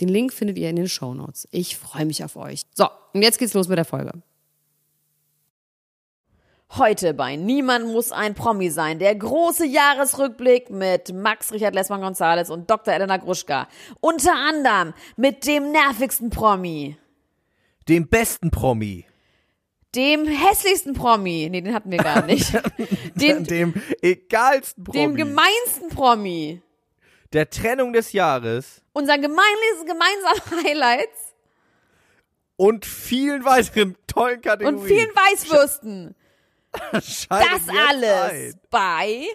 Den Link findet ihr in den Show Notes. Ich freue mich auf euch. So, und jetzt geht's los mit der Folge. Heute bei Niemand muss ein Promi sein. Der große Jahresrückblick mit Max Richard Lessmann Gonzales und Dr. Elena Gruschka. Unter anderem mit dem nervigsten Promi. Dem besten Promi. Dem hässlichsten Promi. Nee, den hatten wir gar nicht. dem, dem egalsten Promi. Dem gemeinsten Promi. Der Trennung des Jahres unser gemeinliches gemeinsame Highlights. Und vielen weiteren tollen Kategorien. Und vielen Weißwürsten. das alles ein. bei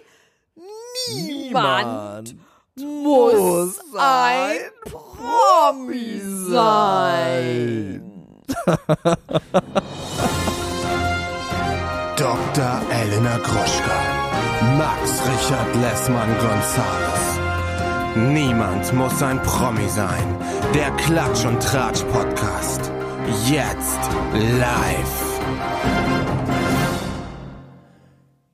Niemand, muss ein Promi sein. Dr. Elena Groschka. Max Richard Lessmann Gonzales. Niemand muss ein Promi sein. Der Klatsch und Tratsch Podcast. Jetzt live.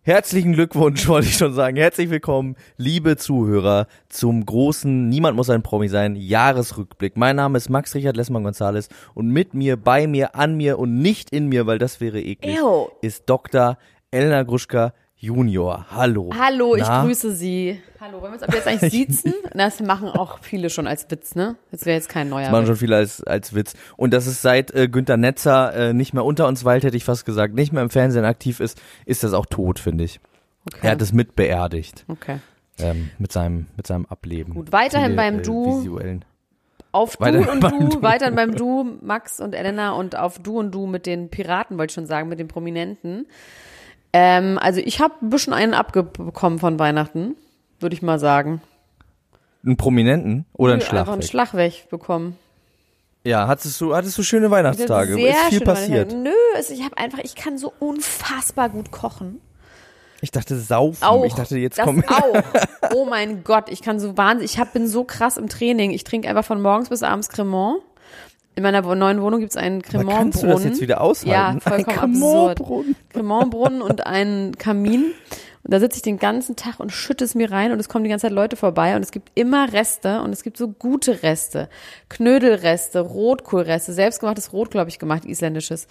Herzlichen Glückwunsch, wollte ich schon sagen. Herzlich willkommen, liebe Zuhörer, zum großen Niemand muss ein Promi sein Jahresrückblick. Mein Name ist Max Richard Lessmann Gonzales und mit mir, bei mir, an mir und nicht in mir, weil das wäre eklig, Ew. ist Dr. Elena Gruschka Junior. Hallo. Hallo, Na? ich grüße Sie. Hallo, wollen wir uns ab jetzt eigentlich siezen? Das machen auch viele schon als Witz, ne? Das wäre jetzt kein neuer. Das machen schon viele als, als Witz. Und dass es seit äh, Günter Netzer äh, nicht mehr unter uns weilt, hätte ich fast gesagt, nicht mehr im Fernsehen aktiv ist, ist das auch tot, finde ich. Okay. Er hat es mit beerdigt. Okay. Ähm, mit seinem, mit seinem Ableben. Gut, weiterhin Viele, beim äh, Du. Visuellen. Auf Du und Du, du, weiterhin beim Du, Max und Elena und auf Du und Du mit den Piraten, wollte ich schon sagen, mit den Prominenten. Ähm, also ich habe ein bisschen einen abbekommen von Weihnachten, würde ich mal sagen. Einen Prominenten oder einen Schlag? Einfach einen Schlag bekommen. Ja, hattest du, hattest du schöne Weihnachtstage? Sehr ist viel passiert? Nö, ich habe einfach, ich kann so unfassbar gut kochen. Ich dachte saufen. Auch, ich dachte jetzt das komm. auch. Oh mein Gott, ich kann so wahnsinnig, ich hab, bin so krass im Training. Ich trinke einfach von morgens bis abends Cremant. In meiner neuen Wohnung gibt es einen Cremant-Brunnen. Kannst du das jetzt wieder aushalten? Ja, vollkommen absurd. Cremant-Brunnen und einen Kamin. Und da sitze ich den ganzen Tag und schütte es mir rein und es kommen die ganze Zeit Leute vorbei und es gibt immer Reste und es gibt so gute Reste. Knödelreste, Rotkohlreste, selbstgemachtes Rotkohl habe ich gemacht, isländisches.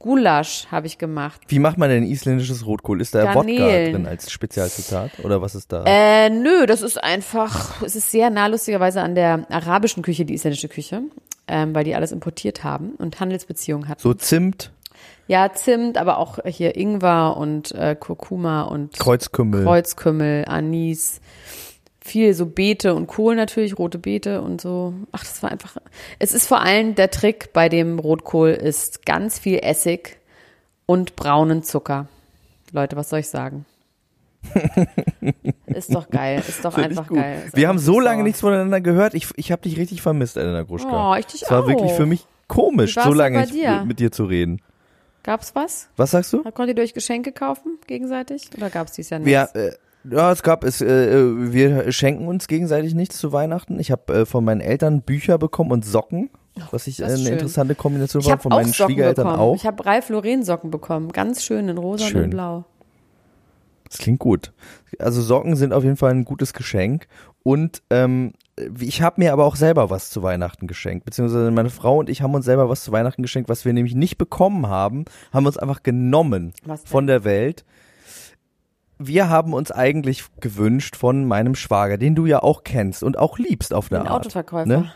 Gulasch habe ich gemacht. Wie macht man denn isländisches Rotkohl? Ist da Garnelen. Wodka drin als Spezialzutat oder was ist da? Äh, nö, das ist einfach, es ist sehr nah lustigerweise an der arabischen Küche, die isländische Küche ähm, weil die alles importiert haben und Handelsbeziehungen hatten. So Zimt? Ja, Zimt, aber auch hier Ingwer und äh, Kurkuma und Kreuzkümmel. Kreuzkümmel, Anis, viel so Beete und Kohl natürlich, rote Beete und so. Ach, das war einfach. Es ist vor allem der Trick bei dem Rotkohl ist ganz viel Essig und braunen Zucker. Leute, was soll ich sagen? ist doch geil, ist doch einfach geil. Ist Wir haben so lange nichts voneinander gehört. Ich, ich habe dich richtig vermisst, Elena Gruschka. Oh, ich dich Es war auch. wirklich für mich komisch, so lange nicht dir? mit dir zu reden. Gab's was? Was sagst du? Konntet ihr euch Geschenke kaufen gegenseitig oder gab's dies Jahr nichts? Ja, äh, ja, es gab es. Äh, wir schenken uns gegenseitig nichts zu Weihnachten. Ich habe äh, von meinen Eltern Bücher bekommen und Socken, was ich äh, eine schön. interessante Kombination war. Von meinen Socken Schwiegereltern bekommen. auch. Ich habe Ralf Lauren Socken bekommen, ganz schön in rosa schön. und in blau. Das klingt gut. Also Socken sind auf jeden Fall ein gutes Geschenk. Und ähm, ich habe mir aber auch selber was zu Weihnachten geschenkt. Beziehungsweise meine Frau und ich haben uns selber was zu Weihnachten geschenkt, was wir nämlich nicht bekommen haben, haben uns einfach genommen von der Welt. Wir haben uns eigentlich gewünscht von meinem Schwager, den du ja auch kennst und auch liebst auf der den Art. Autoverkäufer. Ne?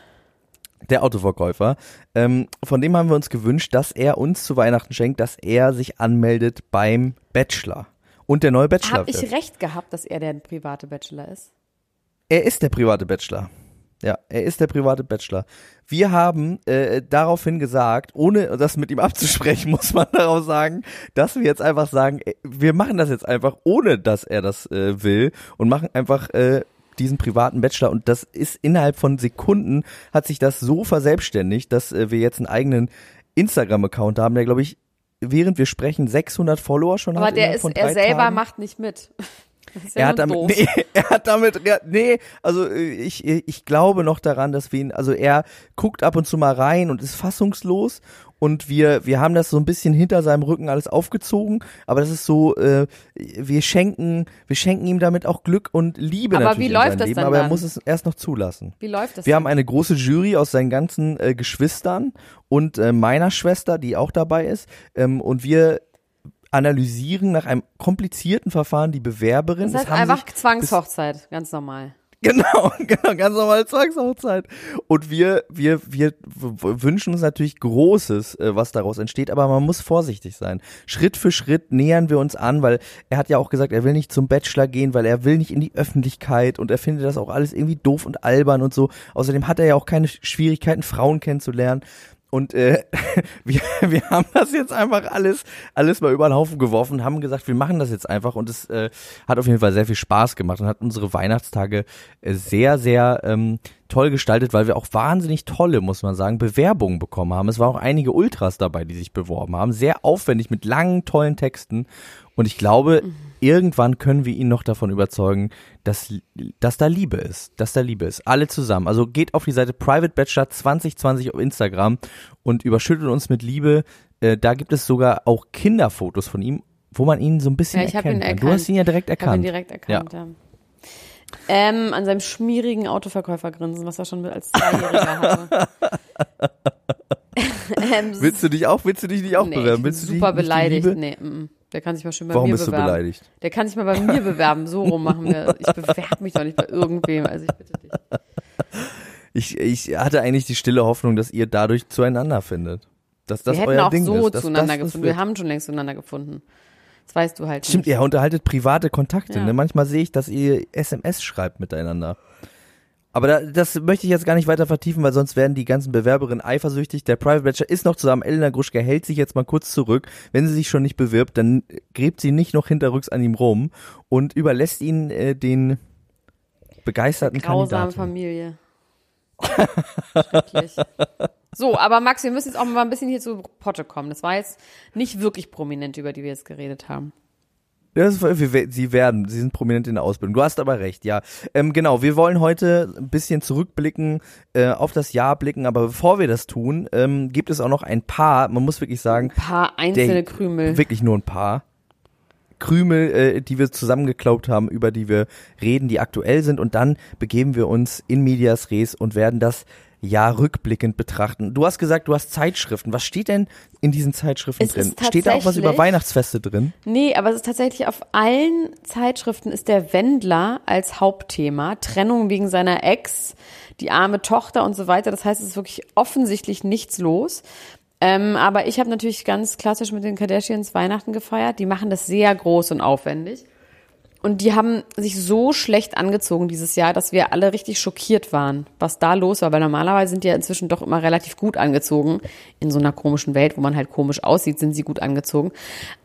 Der Autoverkäufer. Ähm, von dem haben wir uns gewünscht, dass er uns zu Weihnachten schenkt, dass er sich anmeldet beim Bachelor. Und der neue Bachelor. Habe ich recht gehabt, dass er der private Bachelor ist? Er ist der private Bachelor. Ja, er ist der private Bachelor. Wir haben äh, daraufhin gesagt, ohne das mit ihm abzusprechen, muss man darauf sagen, dass wir jetzt einfach sagen, äh, wir machen das jetzt einfach, ohne dass er das äh, will und machen einfach äh, diesen privaten Bachelor und das ist innerhalb von Sekunden hat sich das so verselbstständigt, dass äh, wir jetzt einen eigenen Instagram-Account haben, der glaube ich während wir sprechen 600 Follower schon Aber hat. der ist, von er selber Tagen. macht nicht mit. Ja Er hat damit, doof. nee, er hat damit, nee, also äh, ich, ich glaube noch daran, dass wir ihn, also er guckt ab und zu mal rein und ist fassungslos und wir, wir haben das so ein bisschen hinter seinem Rücken alles aufgezogen, aber das ist so, äh, wir schenken, wir schenken ihm damit auch Glück und Liebe Aber natürlich wie in läuft sein das Leben, dann aber er dann? muss es erst noch zulassen. Wie läuft das? Wir denn? haben eine große Jury aus seinen ganzen äh, Geschwistern und äh, meiner Schwester, die auch dabei ist. Ähm, und wir analysieren nach einem komplizierten Verfahren die Bewerberin. das heißt einfach Zwangshochzeit, ganz normal. Genau, genau, ganz normale Zwangshochzeit. Und wir, wir, wir wünschen uns natürlich Großes, äh, was daraus entsteht, aber man muss vorsichtig sein. Schritt für Schritt nähern wir uns an, weil er hat ja auch gesagt, er will nicht zum Bachelor gehen, weil er will nicht in die Öffentlichkeit und er findet das auch alles irgendwie doof und albern und so. Außerdem hat er ja auch keine Schwierigkeiten, Frauen kennenzulernen. Und äh, wir, wir haben das jetzt einfach alles, alles mal über den Haufen geworfen, haben gesagt, wir machen das jetzt einfach und es äh, hat auf jeden Fall sehr viel Spaß gemacht und hat unsere Weihnachtstage äh, sehr, sehr ähm, toll gestaltet, weil wir auch wahnsinnig tolle, muss man sagen, Bewerbungen bekommen haben. Es waren auch einige Ultras dabei, die sich beworben haben, sehr aufwendig mit langen, tollen Texten. Und ich glaube, irgendwann können wir ihn noch davon überzeugen, dass, dass da Liebe ist. Dass da Liebe ist. Alle zusammen. Also geht auf die Seite Private Bachelor 2020 auf Instagram und überschüttet uns mit Liebe. Äh, da gibt es sogar auch Kinderfotos von ihm, wo man ihn so ein bisschen Ja, ich hab erkennen ihn kann. Du erkannt. hast ihn ja direkt Ich habe ihn erkannt. direkt erkannt, ja. Ähm, an seinem schmierigen Autoverkäufergrinsen, was er schon als Zweijähriger hatte. ähm, Willst du dich auch, willst du dich nicht auch nee, bewerben? ich Willst du super dich nicht die beleidigt. Nee, mm. Der kann sich mal schön bei Warum mir bist du bewerben. beleidigt? Der kann sich mal bei mir bewerben. So rum machen wir. Ich bewerbe mich doch nicht bei irgendwem. Also ich bitte dich. Ich, ich hatte eigentlich die stille Hoffnung, dass ihr dadurch zueinander findet. Dass das wir hätten euer auch Ding so ist. dass zueinander das, gefunden. Wir haben schon längst zueinander gefunden. Das weißt du halt Stimmt, nicht. ihr unterhaltet private Kontakte. Ja. Ne? Manchmal sehe ich, dass ihr SMS schreibt miteinander. Aber da, das möchte ich jetzt gar nicht weiter vertiefen, weil sonst werden die ganzen Bewerberinnen eifersüchtig. Der Private Bachelor ist noch zusammen. Elena Gruschka hält sich jetzt mal kurz zurück. Wenn sie sich schon nicht bewirbt, dann gräbt sie nicht noch hinterrücks an ihm rum und überlässt ihn äh, den begeisterten Grausame Kandidaten. Familie. Schrecklich. So, aber Max, wir müssen jetzt auch mal ein bisschen hier zu Potte kommen. Das war jetzt nicht wirklich prominent, über die wir jetzt geredet haben. Das wir- sie werden, sie sind prominent in der Ausbildung. Du hast aber recht, ja. Ähm, genau, wir wollen heute ein bisschen zurückblicken, äh, auf das Jahr blicken, aber bevor wir das tun, ähm, gibt es auch noch ein paar, man muss wirklich sagen, Ein paar einzelne Der- Krümel. wirklich nur ein paar Krümel, äh, die wir zusammengeklaubt haben, über die wir reden, die aktuell sind und dann begeben wir uns in Medias Res und werden das Jahr rückblickend betrachten. Du hast gesagt, du hast Zeitschriften. Was steht denn in diesen Zeitschriften Es drin? Steht da auch was über Weihnachtsfeste drin? Nee, aber es ist tatsächlich auf allen Zeitschriften ist der Wendler als Hauptthema. Trennung wegen seiner Ex, die arme Tochter und so weiter. Das heißt, es ist wirklich offensichtlich nichts los. Ähm, aber ich habe natürlich ganz klassisch mit den Kardashians Weihnachten gefeiert. Die machen das sehr groß und aufwendig. Und die haben sich so schlecht angezogen dieses Jahr, dass wir alle richtig schockiert waren, was da los war. Weil normalerweise sind die ja inzwischen doch immer relativ gut angezogen. In so einer komischen Welt, wo man halt komisch aussieht, sind sie gut angezogen.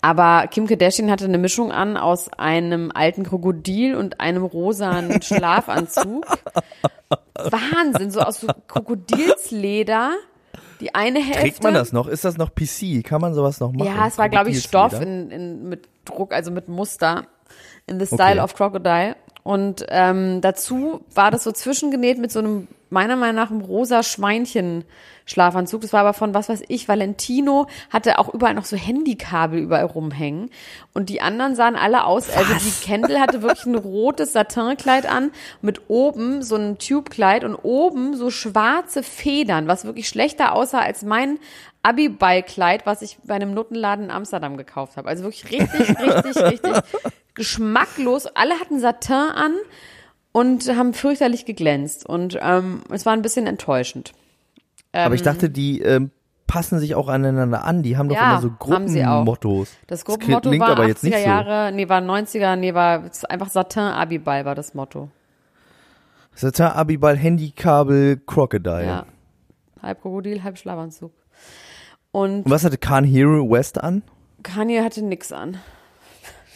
Aber Kim Kardashian hatte eine Mischung an aus einem alten Krokodil und einem rosanen Schlafanzug. Wahnsinn, so aus so Krokodilsleder. Die eine Hälfte. Trägt man das noch? Ist das noch PC? Kann man sowas noch machen? Ja, es war, glaube ich, Stoff in, in, mit Druck, also mit Muster. In the style Okay. of Crocodile. Und ähm, dazu war das so zwischengenäht mit so einem, meiner Meinung nach, einem rosa Schweinchen-Schlafanzug. Das war aber von, was weiß ich, Valentino hatte auch überall noch so Handykabel überall rumhängen. Und die anderen sahen alle aus, also die Kendall hatte wirklich ein rotes Satinkleid an, mit oben so ein Tubekleid und oben so schwarze Federn, was wirklich schlechter aussah als mein Abiball-Kleid, was ich bei einem Nuttenladen in Amsterdam gekauft habe. Also wirklich richtig, richtig, richtig geschmacklos. Alle hatten Satin an und haben fürchterlich geglänzt. Und ähm, es war ein bisschen enttäuschend. Aber ich dachte, die ähm, passen sich auch aneinander an. Die haben doch Ja, immer so. Gruppenmottos. Das Gruppenmotto klingt war aber 80er jetzt nicht so. Jahre, nee, war 90er, nee, war einfach Satin Abiball war das Motto. Satan Abibal Handykabel Crocodile. Ja. Halb Krokodil, halb Schlafanzug. Und Und was hatte Khan Hero West an? Kanye hatte nix an.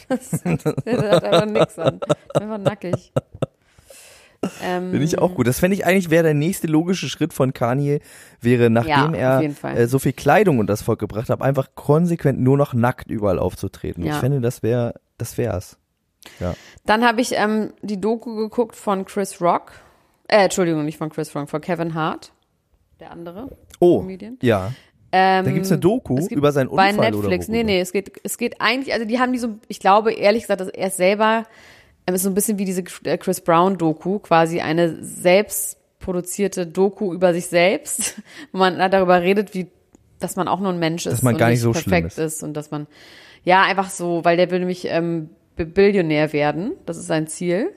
Das, der hat einfach nix an. Einfach nackig. Ähm, Finde ich auch gut. Das fände ich eigentlich wäre der nächste logische Schritt von Kanye, wäre nachdem Ja, er äh, so viel Kleidung und das Volk gebracht hat, einfach konsequent nur noch nackt überall aufzutreten. Ja. Ich finde, das wäre, das wär's. Dann habe ich ähm, die Doku geguckt von Chris Rock. Äh, Entschuldigung, nicht von Chris Rock, von Kevin Hart. Der andere. Oh, Comedian. ja. Ähm, Da gibt's eine Doku es gibt über seinen bei Unfall Netflix. oder nee, nee, es geht, es geht eigentlich, also die haben die so, ich glaube ehrlich gesagt, dass er selber, ähm, ist so ein bisschen wie diese äh, Chris Brown Doku, quasi eine selbst produzierte Doku über sich selbst, wo man darüber redet, wie, dass man auch nur ein Mensch ist Dass man und gar nicht so perfekt ist. ist und dass man, ja, einfach so, weil der will nämlich ähm, Bi- Billionär werden, das ist sein Ziel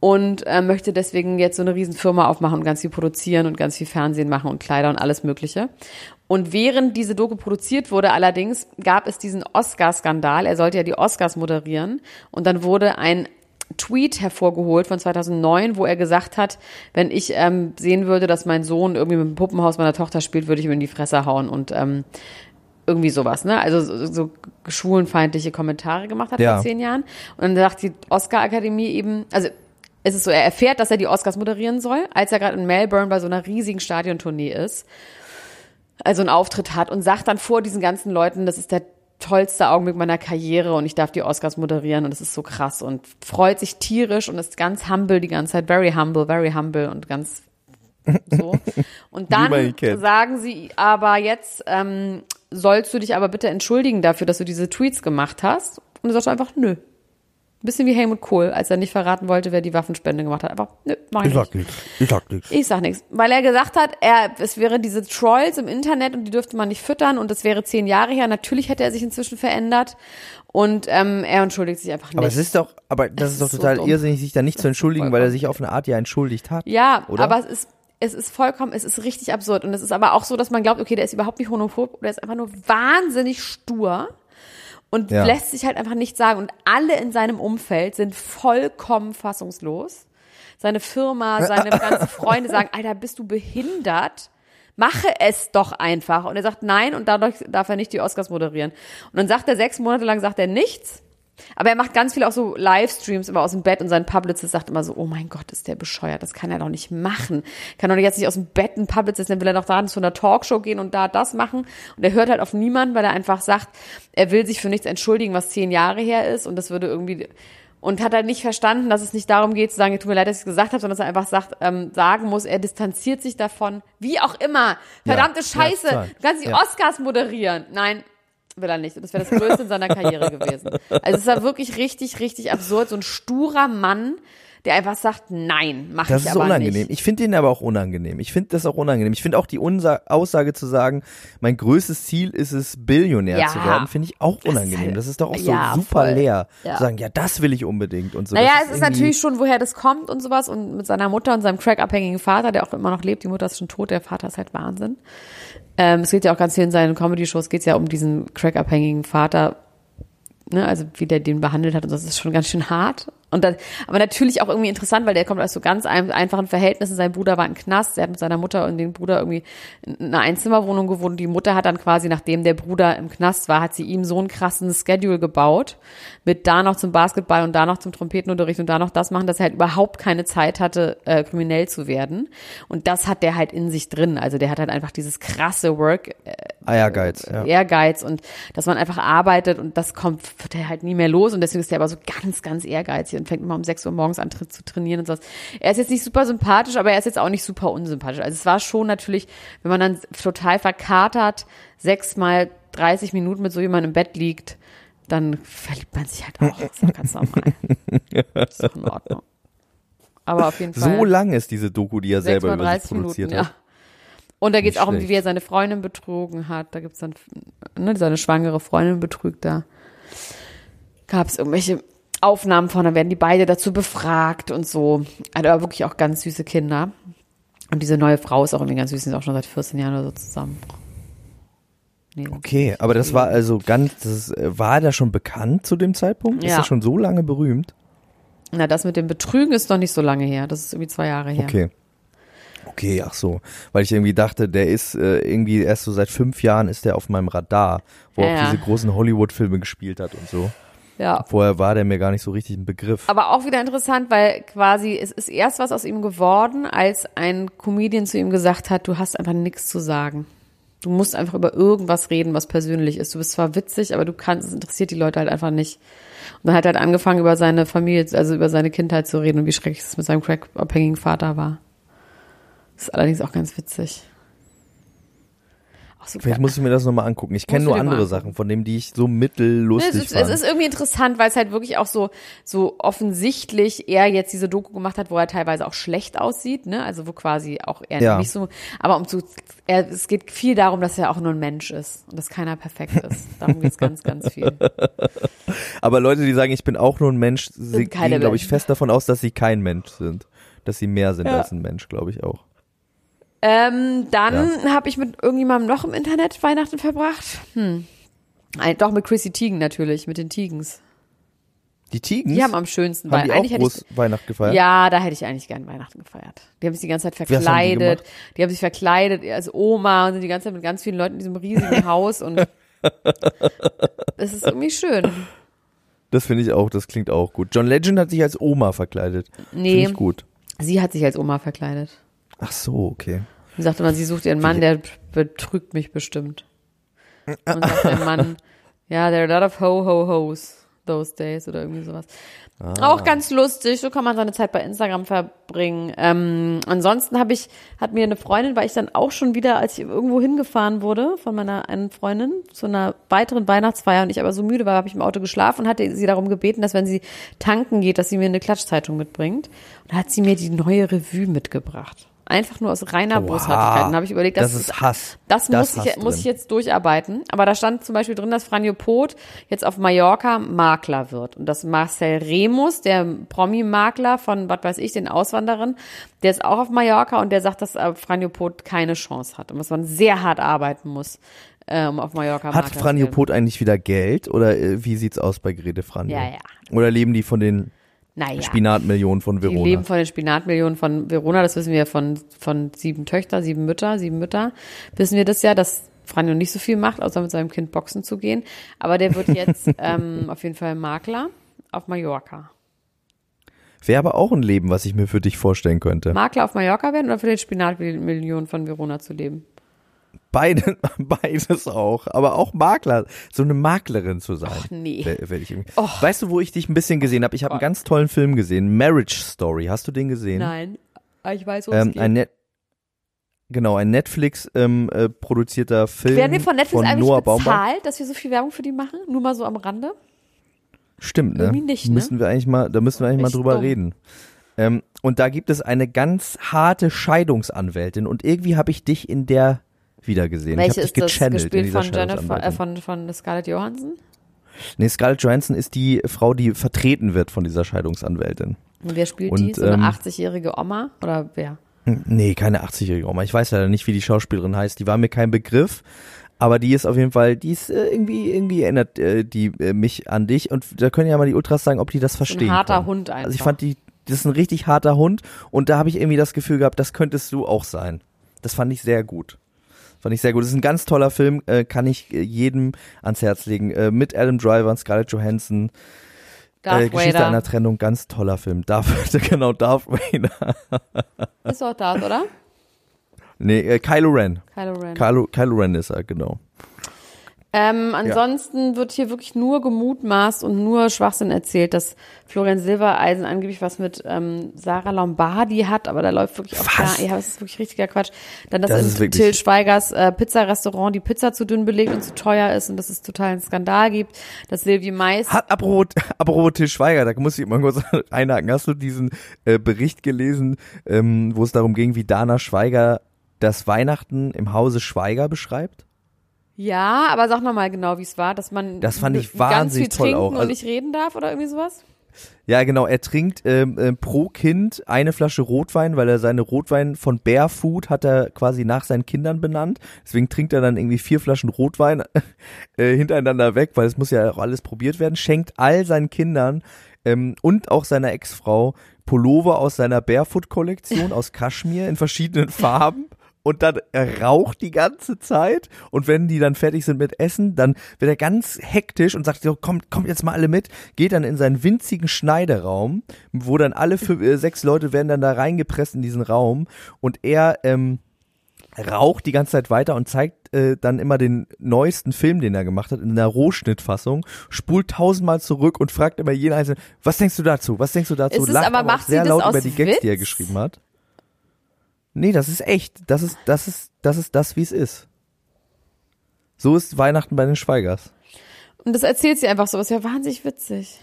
und äh, möchte deswegen jetzt so eine riesen Firma aufmachen und ganz viel produzieren und ganz viel Fernsehen machen und Kleider und alles Mögliche. Und während diese Doku produziert wurde allerdings, gab es diesen Oscar-Skandal. Er sollte ja die Oscars moderieren und dann wurde ein Tweet hervorgeholt von 2009, wo er gesagt hat, wenn ich ähm, sehen würde, dass mein Sohn irgendwie mit dem Puppenhaus meiner Tochter spielt, würde ich ihm in die Fresse hauen und ähm, irgendwie sowas, ne? Also so, so schwulenfeindliche Kommentare gemacht hat Ja. vor zehn Jahren. Und dann sagt die Oscar-Akademie eben, also es ist so, er erfährt, dass er die Oscars moderieren soll, als er gerade in Melbourne bei so einer riesigen Stadiontournee ist, also einen Auftritt hat und sagt dann vor diesen ganzen Leuten, das ist der tollste Augenblick meiner Karriere und ich darf die Oscars moderieren und das ist so krass und freut sich tierisch und ist ganz humble die ganze Zeit, very humble, very humble und ganz so. Und dann sagen sie aber jetzt, ähm, sollst du dich aber bitte entschuldigen dafür, dass du diese Tweets gemacht hast? Und er sagt einfach, nö. Ein bisschen wie Helmut Kohl, als er nicht verraten wollte, wer die Waffenspende gemacht hat. Einfach, nö, mach ich nicht. nichts. Ich sag nichts. Ich sag nichts, weil er gesagt hat, er, es wäre diese Trolls im Internet und die dürfte man nicht füttern und das wäre zehn Jahre her. Natürlich hätte er sich inzwischen verändert und ähm, er entschuldigt sich einfach nicht. Aber es ist doch, aber das Es ist doch ist so total dumm. irrsinnig, sich da nicht zu entschuldigen, weil er sich auf eine Art ja entschuldigt hat. ja, oder? aber es ist es ist vollkommen, es ist richtig absurd und es ist aber auch so, dass man glaubt, okay, der ist überhaupt nicht homophob oder ist einfach nur wahnsinnig stur und Ja. lässt sich halt einfach nichts sagen und alle in seinem Umfeld sind vollkommen fassungslos. Seine Firma, seine ganzen Freunde sagen, Alter, bist du behindert? Mache es doch einfach. Und er sagt nein und dadurch darf er nicht die Oscars moderieren. Und dann sagt er sechs Monate lang sagt er nichts. Aber er macht ganz viel auch so Livestreams immer aus dem Bett und sein Publicist sagt immer so, oh mein Gott, ist der bescheuert, das kann er doch nicht machen. Kann doch jetzt nicht aus dem Bett ein Publicist, dann will er doch da zu einer Talkshow gehen und da das machen. Und er hört halt auf niemanden, weil er einfach sagt, er will sich für nichts entschuldigen, was zehn Jahre her ist und das würde irgendwie und hat halt nicht verstanden, dass es nicht darum geht zu sagen, tut mir leid, dass ich es gesagt habe, sondern dass er einfach sagt, ähm, sagen muss, er distanziert sich davon, wie auch immer. Verdammte Ja, Scheiße, total. du kannst die Ja. Oscars moderieren. Nein, will er nicht. Und das wäre das Größte in seiner Karriere gewesen. Also es war wirklich richtig, richtig absurd. So ein sturer Mann, der einfach sagt, nein, mach Das ich ist aber unangenehm. nicht. Ich finde den aber auch unangenehm. Ich finde das auch unangenehm. Ich finde auch die Unsa Aussage zu sagen, mein größtes Ziel ist es, Billionär Ja. zu werden, finde ich auch Das ist unangenehm. halt- das ist doch auch so ja, super voll. leer. Ja. Zu sagen, ja, das will ich unbedingt und so. Naja, Das es ist natürlich schon, woher das kommt und sowas. Und mit seiner Mutter und seinem crackabhängigen Vater, der auch immer noch lebt. Die Mutter ist schon tot, der Vater ist halt Wahnsinn. Ähm, es geht ja auch ganz viel in seinen Comedy-Shows, geht es ja um diesen crackabhängigen Vater, ne, also wie der den behandelt hat. Und das ist schon ganz schön hart. Und dann, aber natürlich auch irgendwie interessant, weil der kommt aus so ganz ein, einfachen Verhältnissen. Sein Bruder war im Knast, er hat mit seiner Mutter und dem Bruder irgendwie in einer Einzimmerwohnung gewohnt. Die Mutter hat dann quasi, nachdem der Bruder im Knast war, hat sie ihm so einen krassen Schedule gebaut, mit da noch zum Basketball und da noch zum Trompetenunterricht und da noch das machen, dass er halt überhaupt keine Zeit hatte, äh, kriminell zu werden. Und das hat der halt in sich drin. Also der hat halt einfach dieses krasse Work, äh, Ehrgeiz. Ja. Ehrgeiz und dass man einfach arbeitet und das kommt, wird er halt nie mehr los und deswegen ist er aber so ganz, ganz ehrgeizig und fängt immer um 6 Uhr morgens an zu trainieren und sowas. Er ist jetzt nicht super sympathisch, aber er ist jetzt auch nicht super unsympathisch. Also es war schon natürlich, wenn man dann total verkatert, sechs mal 30 Minuten mit so jemandem im Bett liegt, dann verliebt man sich halt auch. Das ist doch ganz normal. ist doch in Ordnung. Aber auf jeden Fall. So lang ist diese Doku, die er selber über sich 30 Minuten, produziert ja. hat. Und da geht es auch um, wie er seine Freundin betrogen hat. Da gibt's dann, ne, seine schwangere Freundin betrügt da. Gab es irgendwelche Aufnahmen von, dann werden die beide dazu befragt und so. Also aber wirklich auch ganz süße Kinder. Und diese neue Frau ist auch irgendwie ganz süß, die sind auch schon seit 14 Jahren oder so zusammen. Nee, Okay, aber das war also ganz, das ist, äh, war der schon bekannt zu dem Zeitpunkt? Ist Ja. er schon so lange berühmt? Na, das mit dem Betrügen ist noch nicht so lange her. Das ist irgendwie zwei Jahre her. Okay. Okay, ach so. Weil ich irgendwie dachte, der ist äh, irgendwie erst so seit fünf Jahren ist der auf meinem Radar, wo Ja, er auch diese großen Hollywood-Filme gespielt hat und so. Ja. Vorher war der mir gar nicht so richtig ein Begriff. Aber auch wieder interessant, weil quasi es ist erst was aus ihm geworden, als ein Comedian zu ihm gesagt hat, du hast einfach nichts zu sagen. Du musst einfach über irgendwas reden, was persönlich ist. Du bist zwar witzig, aber du kannst, es interessiert die Leute halt einfach nicht. Und dann hat er halt angefangen, über seine Familie, also über seine Kindheit zu reden und wie schrecklich es mit seinem crackabhängigen Vater war. Das ist allerdings auch ganz witzig. So Vielleicht muss ich mir das nochmal angucken. Ich kenne nur andere. Sachen, von denen die ich so mittellustig es, ist, es fand. ist irgendwie interessant, weil es halt wirklich auch so, so offensichtlich er jetzt diese Doku gemacht hat, wo er teilweise auch schlecht aussieht, ne? Also wo quasi auch er Ja. nicht so, aber um zu, er, es geht viel darum, dass er auch nur ein Mensch ist und dass keiner perfekt ist. Darum geht's ganz, ganz viel. Aber Leute, die sagen, ich bin auch nur ein Mensch, keine gehen, glaube ich, fest davon aus, dass sie kein Mensch sind. Dass sie mehr sind Ja. als ein Mensch, glaube ich auch. Ähm, dann habe ich mit irgendjemandem noch im Internet Weihnachten verbracht. Hm. Ein, doch mit Chrissy Teigen natürlich, mit den Teigens. Die Tigens? Die haben am schönsten, haben weil die auch groß ich, Weihnacht gefeiert? Ja, da hätte ich eigentlich gern Weihnachten gefeiert. Die haben sich die ganze Zeit Was haben die verkleidet. Die, haben sich verkleidet als Oma und sind die ganze Zeit mit ganz vielen Leuten in diesem riesigen Haus und es ist irgendwie schön. Das finde ich auch, das klingt auch gut. John Legend hat sich als Oma verkleidet. Nee. Finde ich gut. Sie hat sich als Oma verkleidet. Ach so, okay. Sie sagte mal, sie sucht ihren Mann, der betrügt mich bestimmt. Und sagt der Mann, ja, there are a lot of ho-ho-hos those days oder irgendwie sowas. Ah. Auch ganz lustig, so kann man seine Zeit bei Instagram verbringen. Ähm, ansonsten habe ich, hat mir eine Freundin, weil ich dann auch schon wieder, als ich irgendwo hingefahren wurde von meiner einen Freundin zu einer weiteren Weihnachtsfeier und ich aber so müde war, habe ich im Auto geschlafen und hatte sie darum gebeten, dass wenn sie tanken geht, dass sie mir eine Klatschzeitung mitbringt. Und da hat sie mir die neue Revue mitgebracht. Einfach nur aus reiner Oha. Boshaftigkeit. Und habe ich überlegt, Das das, ist Hass. Das, Das muss, ich, Hass muss drin. ich jetzt durcharbeiten. Aber da stand zum Beispiel drin, dass Franjo Pot jetzt auf Mallorca Makler wird. Und dass Marcel Remus, der Promi-Makler von, was weiß ich, den Auswanderern, der ist auch auf Mallorca und der sagt, dass äh, Franjo Pot keine Chance hat und dass man sehr hart arbeiten muss, äh, um auf Mallorca Hat Makler zu Franjo. Pot eigentlich wieder Geld oder äh, wie sieht's aus bei Grete Franjo? Ja, ja. Oder leben die von den Naja. Spinatmillionen von Die Verona? leben von den Spinatmillionen von Verona, das wissen wir von, von sieben Töchter, sieben Mütter, sieben Mütter. Wissen wir das ja, dass Franjo nicht so viel macht, außer mit seinem Kind boxen zu gehen. Aber der wird jetzt ähm, auf jeden Fall Makler auf Mallorca. Wäre aber auch ein Leben, was ich mir für dich vorstellen könnte. Makler auf Mallorca werden oder für den Spinatmillionen von Verona zu leben? Beide, beides auch. Aber auch Makler, so eine Maklerin zu sein. Ach, nee. Och. Weißt du, wo ich dich ein bisschen gesehen habe? Ich habe einen ganz tollen Film gesehen, Marriage Story. Hast du den gesehen? Nein. Aber Ich weiß, wo Ähm, es geht. genau, ein Netflix ähm, äh, produzierter Film Werden wir von Netflix eigentlich Noah Baumbach. bezahlt, dass wir so viel Werbung für die machen? Nur mal so am Rande? Stimmt, ne? Irgendwie nicht, ne? Müssen wir eigentlich mal, da müssen wir eigentlich Echt mal drüber dumm. reden. Ähm, und da gibt es eine ganz harte Scheidungsanwältin und irgendwie habe ich dich in der wiedergesehen. Welche ich ist dich das gespielt von Jennifer, äh, von, von Scarlett Johansson? Nee, Scarlett Johansson ist die Frau, die vertreten wird von dieser Scheidungsanwältin. Und wer spielt Und, die? So eine ähm, 80-jährige Oma? Oder wer? Hm, Nee, keine 80-jährige Oma. Ich weiß leider nicht, wie die Schauspielerin heißt. Die war mir kein Begriff. Aber die ist auf jeden Fall, die ist äh, irgendwie, irgendwie erinnert äh, die äh, mich an dich. Und da können ja mal die Ultras sagen, ob die das verstehen. ein harter können. Hund einfach. Also ich fand die, das ist ein richtig harter Hund. Und da habe ich irgendwie das Gefühl gehabt, das könntest du auch sein. Das fand ich sehr gut. Fand ich sehr gut. Das ist ein ganz toller Film, äh, kann ich äh, jedem ans Herz legen. Äh, mit Adam Driver und Scarlett Johansson. Darth äh, Geschichte Vader. einer Trennung, ganz toller Film. Darth, genau, Darth Vader. Ist doch Darth, oder? Nee, äh, Kylo Ren. Kylo Ren. Kylo, Kylo Ren ist er, genau. Ähm, ansonsten wird hier wirklich nur gemutmaßt und nur Schwachsinn erzählt, dass Florian Silbereisen angeblich was mit ähm, Sarah Lombardi hat, aber da läuft wirklich auch gar, ja, das ist wirklich richtiger Quatsch. Dann, dass Das in ist wirklich- Till Schweigers äh, Pizzarestaurant die Pizza zu dünn belegt und zu teuer ist und dass es total einen Skandal gibt, dass Silvi Mais Hat apropos, apropos Til Schweiger, da muss ich mal kurz einhaken. Hast du diesen äh, Bericht gelesen, ähm, wo es darum ging, wie Dana Schweiger das Weihnachten im Hause Schweiger beschreibt? Ja, aber sag noch mal genau, wie es war, dass man Das fand ich ganz wahnsinnig viel toll trinken auch. und Also- nicht reden darf oder irgendwie sowas? Ja, genau. Er trinkt ähm, äh, pro Kind eine Flasche Rotwein, weil er seine Rotwein von Barefood hat er quasi nach seinen Kindern benannt. Deswegen trinkt er dann irgendwie vier Flaschen Rotwein äh, hintereinander weg, weil es muss ja auch alles probiert werden. Schenkt all seinen Kindern ähm, und auch seiner Ex-Frau Pullover aus seiner Barefoot-Kollektion aus Kaschmir in verschiedenen Farben und dann er raucht die ganze Zeit und wenn die dann fertig sind mit Essen, dann wird er ganz hektisch und sagt so, kommt, kommt jetzt mal alle mit, geht dann in seinen winzigen Schneideraum, wo dann alle fünf, äh, sechs Leute werden dann da reingepresst in diesen Raum und er ähm, raucht die ganze Zeit weiter und zeigt äh, dann immer den neuesten Film, den er gemacht hat, in einer Rohschnittfassung, spult tausendmal zurück und fragt immer jeden Einzelnen, was denkst du dazu? Was denkst du dazu? Ist es Lacht aber, macht sie sehr laut über die Gags, die er geschrieben hat. Nee, das ist echt. Das ist, das ist, das ist das, wie es ist. So ist Weihnachten bei den Schweigers. Und das erzählt sie einfach so, ist ja wahnsinnig witzig.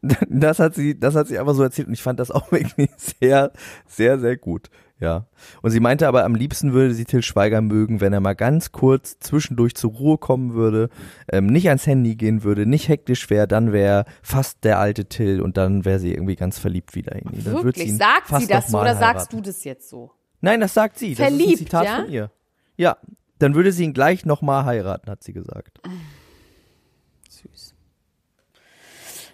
Das hat sie, das hat sie einfach so erzählt und ich fand das auch wirklich sehr, sehr, sehr gut. Ja. Und sie meinte aber, am liebsten würde sie Till Schweiger mögen, wenn er mal ganz kurz zwischendurch zur Ruhe kommen würde, ähm, nicht ans Handy gehen würde, nicht hektisch wäre, dann wäre fast der alte Till und dann wäre sie irgendwie ganz verliebt wieder in ihn. Wirklich, sagt sie das so oder sagst heiraten. du das jetzt so? Nein, das sagt sie. Das ist Verliebt, ein Zitat ja? von ihr. Ja, dann würde sie ihn gleich nochmal heiraten, hat sie gesagt. Süß.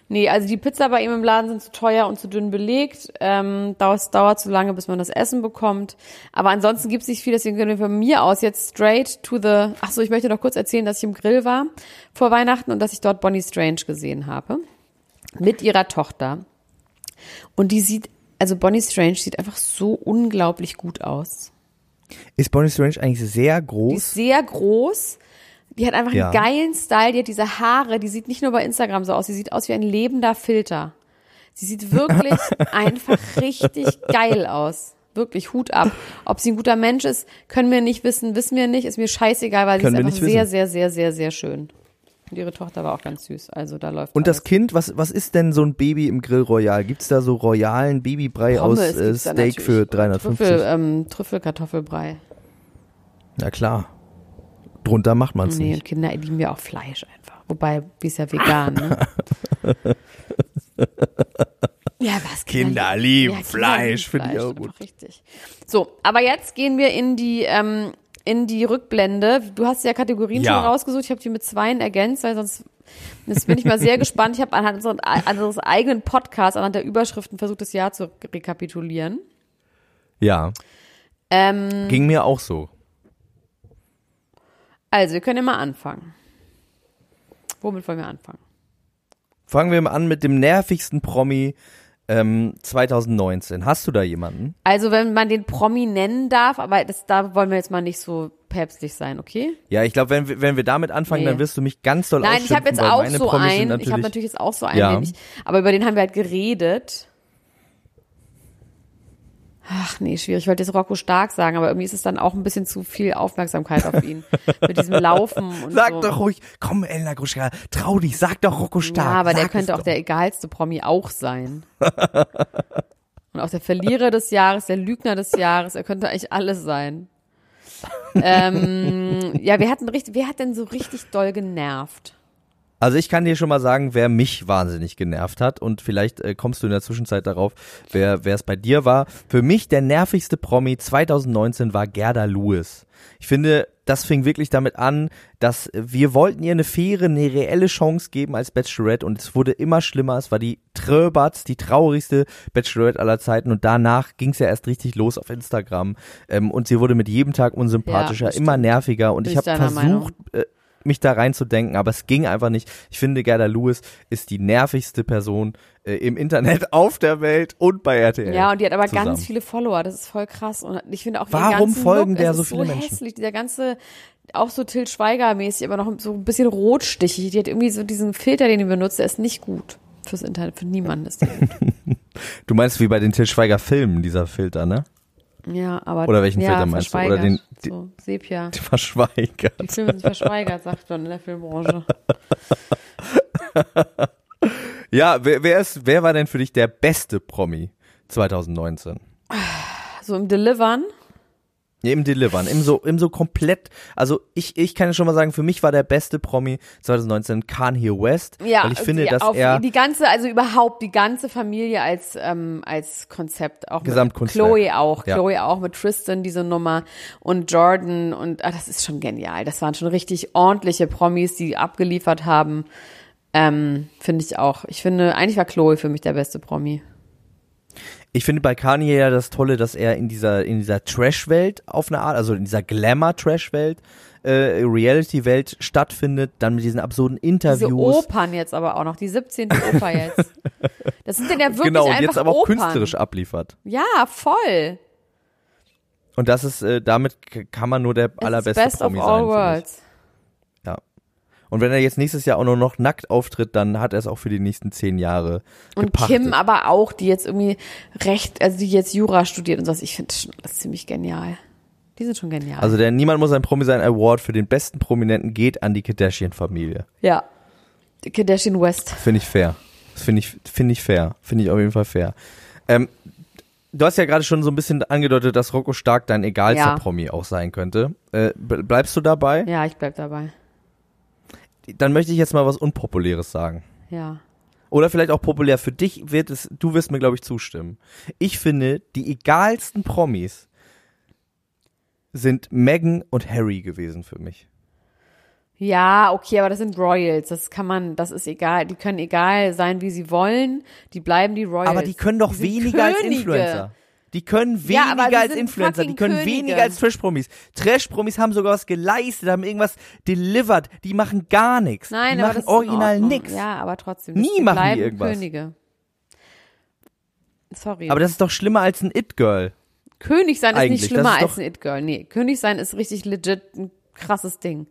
Nee, also die Pizza bei ihm im Laden sind zu teuer und zu dünn belegt. Ähm, dauert, dauert zu lange, bis man das Essen bekommt. Aber ansonsten gibt es nicht viel, deswegen können wir von mir aus jetzt straight to the. Ach so, ich möchte noch kurz erzählen, dass ich im Grill war vor Weihnachten und dass ich dort Bonnie Strange gesehen habe. Mit ihrer Tochter. Und die sieht, also Bonnie Strange sieht einfach so unglaublich gut aus. Ist Bonnie Strange eigentlich sehr Die groß? ist sehr groß. Die hat einfach Ja. einen geilen Style. Die hat diese Haare. Die sieht nicht nur bei Instagram so aus. Die sieht aus wie ein lebender Filter. Sie sieht wirklich einfach richtig geil aus. Wirklich Hut ab. Ob sie ein guter Mensch ist, können wir nicht wissen, wissen wir nicht. Ist mir scheißegal, weil Können sie ist einfach sehr, sehr, sehr, sehr, sehr schön. Und ihre Tochter war auch ganz süß. Also da läuft Und das alles. Kind, was, was ist denn so ein Baby im Grill Royal? Gibt's da so royalen Babybrei aus äh, Steak für natürlich. 350? Trüffel, ähm, Trüffelkartoffelbrei. Na klar. Drunter macht man's Nee, nicht. und Kinder lieben ja auch Fleisch einfach. Wobei, die ist ja vegan, ne? ja, was? Kinder lieben Kinder Fleisch, finde ich auch gut. Richtig. So, aber jetzt gehen wir in die, ähm, in die Rückblende. Du hast ja Kategorien Ja. schon rausgesucht. Ich habe die mit zweien ergänzt, weil sonst jetzt bin ich mal sehr gespannt. Ich habe anhand unseres, unseres eigenen Podcasts, anhand der Überschriften versucht, das Jahr zu rekapitulieren. Ja. Ähm, Ging mir auch so. also, wir können ja mal anfangen. Womit wollen wir anfangen? Fangen wir mal an mit dem nervigsten Promi ähm, 2019. Hast du da jemanden? Also, wenn man den Promi nennen darf, aber das, da wollen wir jetzt mal nicht so päpstlich sein, okay? Ja, ich glaube, wenn, wir- wenn wir damit anfangen, Nee. dann wirst du mich ganz doll Nein, ich habe jetzt auch so einen. Ich habe natürlich jetzt auch so einen, Ja. ich, aber über den haben wir halt geredet. Ach nee, schwierig. Ich wollte jetzt Rocco Stark sagen, aber irgendwie ist es dann auch ein bisschen zu viel Aufmerksamkeit auf ihn. Mit diesem Laufen und Sag so. doch ruhig, komm Elena Gruschka, trau dich, sag doch Rocco Stark. Ja, aber der könnte auch doch. der egalste Promi auch sein. und auch der Verlierer des Jahres, der Lügner des Jahres, er könnte eigentlich alles sein. ähm, ja, wir hatten richtig, wer hat denn so richtig doll genervt? Also ich kann dir schon mal sagen, wer mich wahnsinnig genervt hat und vielleicht äh, kommst du in der Zwischenzeit darauf, wer wer es bei dir war. Für mich der nervigste Promi 2019 war Gerda Lewis. Ich finde, das fing wirklich damit an, dass wir wollten ihr eine faire, eine reelle Chance geben als Bachelorette und es wurde immer schlimmer. Es war die Tröberts, die traurigste Bachelorette aller Zeiten und danach ging es ja erst richtig los auf Instagram ähm, und sie wurde mit jedem Tag unsympathischer, Ja, immer nerviger und ich habe versucht, äh, mich da reinzudenken, aber es ging einfach nicht. Ich finde, Gerda Lewis ist die nervigste Person äh, im Internet, auf der Welt und bei RTL. Ja, und die hat aber zusammen. ganz viele Follower, das ist voll krass. Und ich finde auch Warum folgen Look, der so ist viele so Menschen? hässlich, dieser ganze, auch so Till Schweiger-mäßig, aber noch so ein bisschen rotstichig. Die hat irgendwie so diesen Filter, den die benutzt, der ist nicht gut fürs Internet, für niemanden ist der gut. Du meinst wie bei den Til Schweiger Filmen, dieser Filter, ne? Ja, aber. Oder welchen ja, Filter meinst du? Oder den- so, Sepia. Die verschweigert. Die Filme sind verschweigert, sagt man in der Filmbranche. Ja, wer, wer ist, wer war denn für dich der beste Promi 2019? So im Delivern. Ja, Im Delivern, im so, im so komplett, also ich, ich kann ja schon mal sagen, für mich war der beste Promi 2019 Kanye West, Ja, weil ich finde, die, dass auf, er, die ganze, also überhaupt die ganze Familie als ähm, als Konzept auch Gesamtkunstwerk. Chloe auch, Ja. Chloe auch mit Tristan diese Nummer und Jordan und ah, das ist schon genial. Das waren schon richtig ordentliche Promis, die abgeliefert haben. Ähm, finde ich auch. Ich finde, eigentlich war Chloe für mich der beste Promi. Ich finde bei Kanye ja das Tolle, dass er in dieser, in dieser Trash-Welt auf eine Art, also in dieser Glamour-Trash-Welt, äh, Reality-Welt stattfindet, dann mit diesen absurden Diese Interviews. Opern jetzt aber auch noch, die 17. Oper jetzt. Das sind denn ja wirklich genau, und jetzt aber auch Opern. künstlerisch abliefert. Ja, voll. Und das ist, äh, damit kann man nur der Es allerbeste best Promi of sein. all ich. worlds. Und wenn er jetzt nächstes Jahr auch nur noch nackt auftritt, dann hat er es auch für die nächsten zehn Jahre Und gepachtet. Kim aber auch, die jetzt irgendwie Recht, also die jetzt Jura studiert und sowas. Ich finde das ziemlich genial. Die sind schon genial. Also der Niemand muss ein Promi sein Award für den besten Prominenten geht an die Kardashian-Familie. ja. Die Kardashian West. Finde ich fair. Finde ich, finde ich fair. Finde ich auf jeden Fall fair. Ähm, du hast ja gerade schon so ein bisschen angedeutet, dass Rocco Stark dein egalster Ja. Promi auch sein könnte. Äh, bleibst du dabei? Ja, ich bleib dabei. Dann möchte ich jetzt mal was Unpopuläres sagen. Ja. Oder vielleicht auch populär für dich wird es, du wirst mir, glaube ich, zustimmen. Ich finde, die egalsten Promis sind Meghan und Harry gewesen für mich. Ja, okay, aber das sind Royals. Das kann man, das ist egal. Die können egal sein, wie sie wollen. Die bleiben die Royals. Aber die können doch Die weniger als. Influencer. Die können Ja, weniger die als Influencer, die können Könige. weniger als Trash-Promis. Trash-Promis haben sogar was geleistet, haben irgendwas delivered. Die machen gar nichts. Nein, die aber machen ist original nix. Ja, aber trotzdem. Nie machen die irgendwas. Könige. Sorry. Aber das ist doch schlimmer als ein It-Girl. König sein ist Eigentlich, nicht das schlimmer ist als ein It-Girl. Nee, König sein ist richtig legit ein krasses Ding.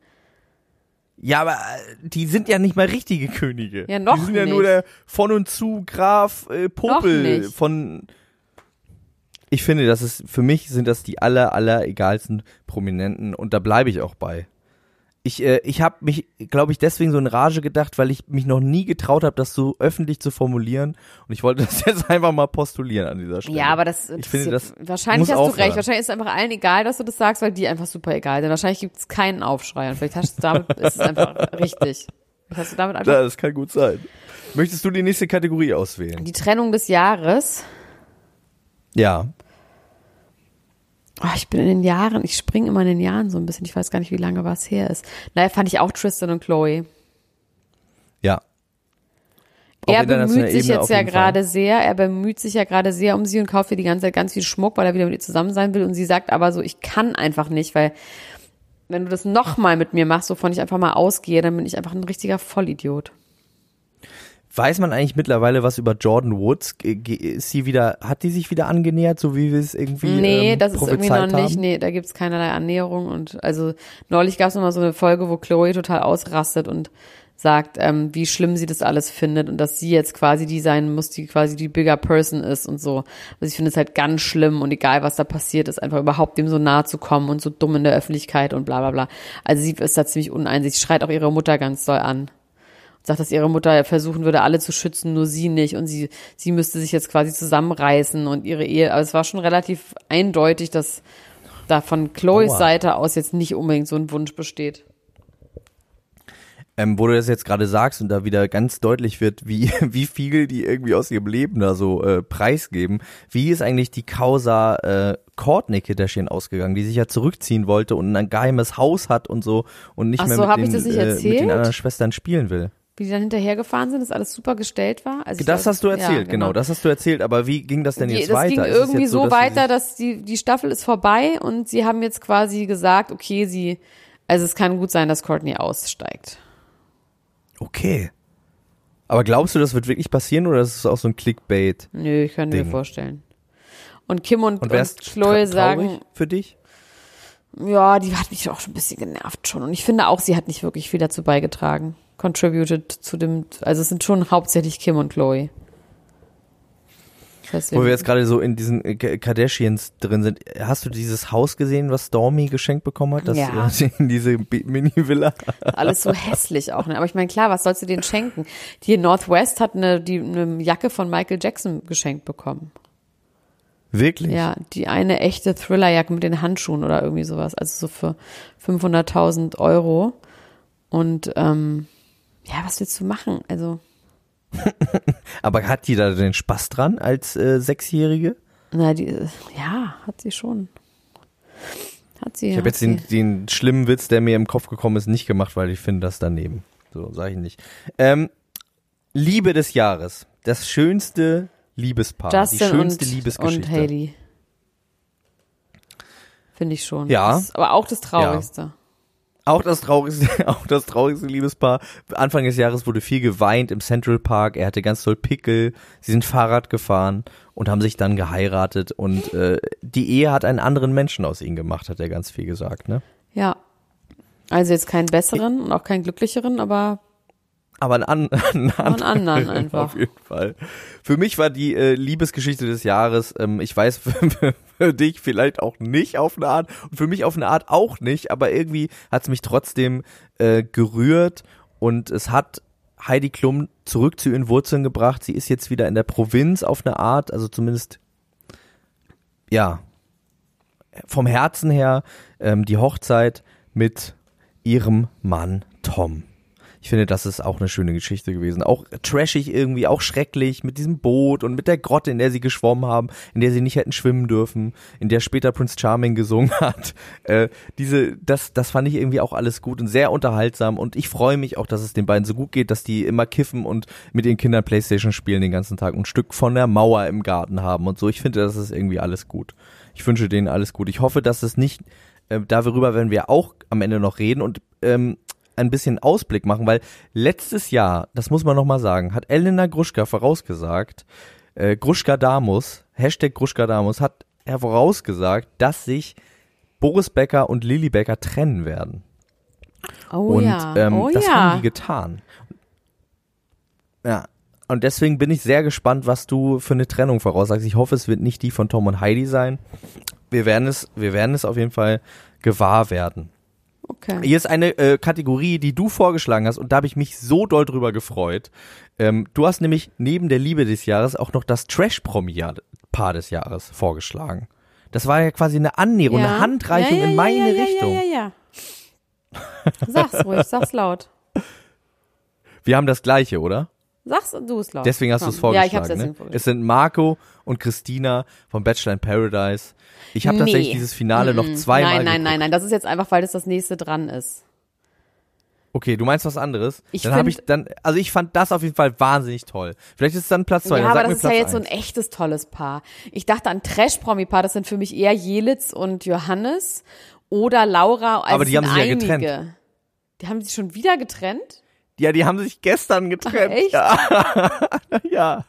Ja, aber äh, die sind ja nicht mal richtige Könige. Ja, noch Die sind ja nicht. nur der von und zu Graf äh, Popel nicht. von. Ich finde, das ist für mich sind das die aller aller egalsten Prominenten und da bleibe ich auch bei. Ich äh, ich habe mich, glaube ich, deswegen so in Rage gedacht, weil ich mich noch nie getraut habe, das so öffentlich zu formulieren und ich wollte das jetzt einfach mal postulieren an dieser Stelle. Ja, aber das, Ich finde, das wahrscheinlich hast du aufhören. recht. Wahrscheinlich ist es einfach allen egal, dass du das sagst, weil die einfach super egal sind. Wahrscheinlich gibt es keinen Aufschrei und vielleicht hast du damit ist es einfach richtig. Hast du damit einfach Ja, das kann gut sein. Möchtest du die nächste Kategorie auswählen? die Trennung des Jahres. Ja. Oh, ich bin in den Jahren, ich springe immer in den Jahren so ein bisschen. Ich weiß gar nicht, wie lange was her ist. Naja, fand ich auch Tristan und Chloe. Ja. Auf er bemüht sich Ebene jetzt ja gerade sehr, er bemüht sich ja gerade sehr um sie und kauft ihr die ganze Zeit ganz viel Schmuck, weil er wieder mit ihr zusammen sein will. Und sie sagt aber so, ich kann einfach nicht, weil wenn du das nochmal mit mir machst, wovon ich einfach mal ausgehe, dann bin ich einfach ein richtiger Vollidiot. Weiß man eigentlich mittlerweile was über Jordan Woods? Ist sie wieder, hat die sich wieder angenähert, so wie wir es irgendwie Nee, ähm, das ist irgendwie noch prophezeit nicht. haben? Nee, da gibt's keinerlei Annäherung. Und also neulich gab's noch mal so eine Folge, wo Chloe total ausrastet und sagt, ähm, wie schlimm sie das alles findet und dass sie jetzt quasi die sein muss, die quasi die bigger person ist und so. Also ich finde es halt ganz schlimm und egal was da passiert ist, einfach überhaupt dem so nahe zu kommen und so dumm in der Öffentlichkeit und bla bla bla. Also sie ist da ziemlich uneinsichtig, schreit auch ihre Mutter ganz doll an. Sagt, dass ihre Mutter versuchen würde, alle zu schützen, nur sie nicht. Und sie, sie müsste sich jetzt quasi zusammenreißen und ihre Ehe. Aber es war schon relativ eindeutig, dass da von Chloes Aua. Seite aus jetzt nicht unbedingt so ein Wunsch besteht. Ähm, wo du das jetzt gerade sagst und da wieder ganz deutlich wird, wie, wie viel die irgendwie aus ihrem Leben da so äh, preisgeben. Wie ist eigentlich die Causa äh, Courtney Kardashian ausgegangen, die sich ja zurückziehen wollte und ein geheimes Haus hat und so und nicht Ach mehr so, mit, den, das nicht äh, mit den anderen Schwestern spielen will. Wie die dann hinterhergefahren sind, dass alles super gestellt war. Also Das glaub, hast du ja, erzählt, genau. das hast du erzählt, aber wie ging das denn jetzt das weiter? ging Ist es irgendwie jetzt so, dass weiter, dass die, die Staffel ist vorbei und sie haben jetzt quasi gesagt, okay, sie, also es kann gut sein, dass Courtney aussteigt. Okay. Aber glaubst du, das wird wirklich passieren oder ist es auch so ein Clickbait? Nö, ich könnte mir vorstellen. Und Kim und, Und und, Chloe sagen, für dich? ja, die hat mich auch schon ein bisschen genervt schon. Und ich finde auch, sie hat nicht wirklich viel dazu beigetragen. Contributed zu dem, also es sind schon hauptsächlich Kim und Chloe. Deswegen. Wo wir jetzt gerade so in diesen Ka- Kardashians drin sind, hast du dieses Haus gesehen, was Stormy geschenkt bekommen hat? Das, Ja. äh, in diese Mini-Villa? Alles so hässlich auch. Ne? Aber ich meine, klar, was sollst du denen schenken? Die Northwest hat eine, die, eine Jacke von Michael Jackson geschenkt bekommen. Wirklich? Ja, die eine echte Thrillerjacke mit den Handschuhen oder irgendwie sowas. Also so für 500.000 Euro. Und ähm, ja, was willst du machen? Also, Aber hat die da den Spaß dran als äh, Sechsjährige? na, die, ja, hat sie schon. Hat sie. Ich habe jetzt den, den schlimmen Witz, der mir im Kopf gekommen ist, nicht gemacht, weil ich finde das daneben. So, sage ich nicht. Ähm, Liebe des Jahres. Das schönste Liebespaar. Justin die schönste und, Liebesgeschichte. und Haley. Finde ich schon. Ja. Aber auch das Traurigste. Auch das traurigste, auch das traurigste Liebespaar. Anfang des Jahres wurde viel geweint im Central Park. Er hatte ganz toll Pickel. Sie sind Fahrrad gefahren und haben sich dann geheiratet. Und äh, die Ehe hat einen anderen Menschen aus ihnen gemacht, hat er ganz viel gesagt. Ne? Ja. Also jetzt keinen besseren und auch keinen glücklicheren, aber Aber einen, an, einen einen anderen einfach. Auf jeden Fall. Für mich war die äh, Liebesgeschichte des Jahres, ähm, ich weiß für, für, für dich vielleicht auch nicht auf eine Art und für mich auf eine Art auch nicht, aber irgendwie hat es mich trotzdem äh, gerührt und es hat Heidi Klum zurück zu ihren Wurzeln gebracht. Sie ist jetzt wieder in der Provinz auf eine Art, also zumindest ja vom Herzen her ähm, die Hochzeit mit ihrem Mann Tom. Ich finde, das ist auch eine schöne Geschichte gewesen. Auch trashig irgendwie, auch schrecklich mit diesem Boot und mit der Grotte, in der sie geschwommen haben, in der sie nicht hätten schwimmen dürfen, in der später Prince Charming gesungen hat. Äh, diese, das, das fand ich irgendwie auch alles gut und sehr unterhaltsam und ich freue mich auch, dass es den beiden so gut geht, dass die immer kiffen und mit ihren Kindern Playstation spielen den ganzen Tag und ein Stück von der Mauer im Garten haben und so. Ich finde, das ist irgendwie alles gut. Ich wünsche denen alles gut. Ich hoffe, dass es nicht, äh, darüber werden wir auch am Ende noch reden und ähm, ein bisschen Ausblick machen, weil letztes Jahr, das muss man nochmal sagen, hat Elena Gruschka vorausgesagt, äh, Gruschka Damus, Hashtag Gruschka Damus, hat er vorausgesagt, dass sich Boris Becker und Lilly Becker trennen werden. Oh und ja. ähm, oh das ja. haben die getan. Ja. Und deswegen bin ich sehr gespannt, was du für eine Trennung voraussagst. Ich hoffe, es wird nicht die von Tom und Heidi sein. Wir werden es, wir werden es auf jeden Fall gewahr werden. Okay. Hier ist eine äh, Kategorie, die du vorgeschlagen hast und da habe ich mich so doll drüber gefreut. Ähm, du hast nämlich neben der Liebe des Jahres auch noch das Trash-Promi-Paar des Jahres vorgeschlagen. Das war ja quasi eine Annäherung, eine Handreichung ja, ja, in meine ja, ja, Richtung. Ja, ja, ja. Sag's ruhig, sag's laut. Wir haben das gleiche, oder? Sag's du es laut. Deswegen hast du es vorgeschlagen. Ja, ich hab's ne? deswegen vorgeschlagen. Es sind Marco und Christina von Bachelor in Paradise. Ich habe tatsächlich Nee. dieses Finale noch zweimal Nein, nein, geguckt. nein, nein. Das ist jetzt einfach, weil das das nächste dran ist. Okay, du meinst was anderes? Ich dann habe ich dann, also ich fand das auf jeden Fall wahnsinnig toll. Vielleicht ist es dann Platz zwei. ja, aber das ist ja Platz jetzt so ein eins. echtes tolles Paar. Ich dachte an Trash-Promi-Paar, das sind für mich eher Jelitz und Johannes oder Laura. Also Aber die haben sich ja einige. getrennt. Die haben sich schon wieder getrennt? Ja, die haben sich gestern getrennt. echt? Ja. ja.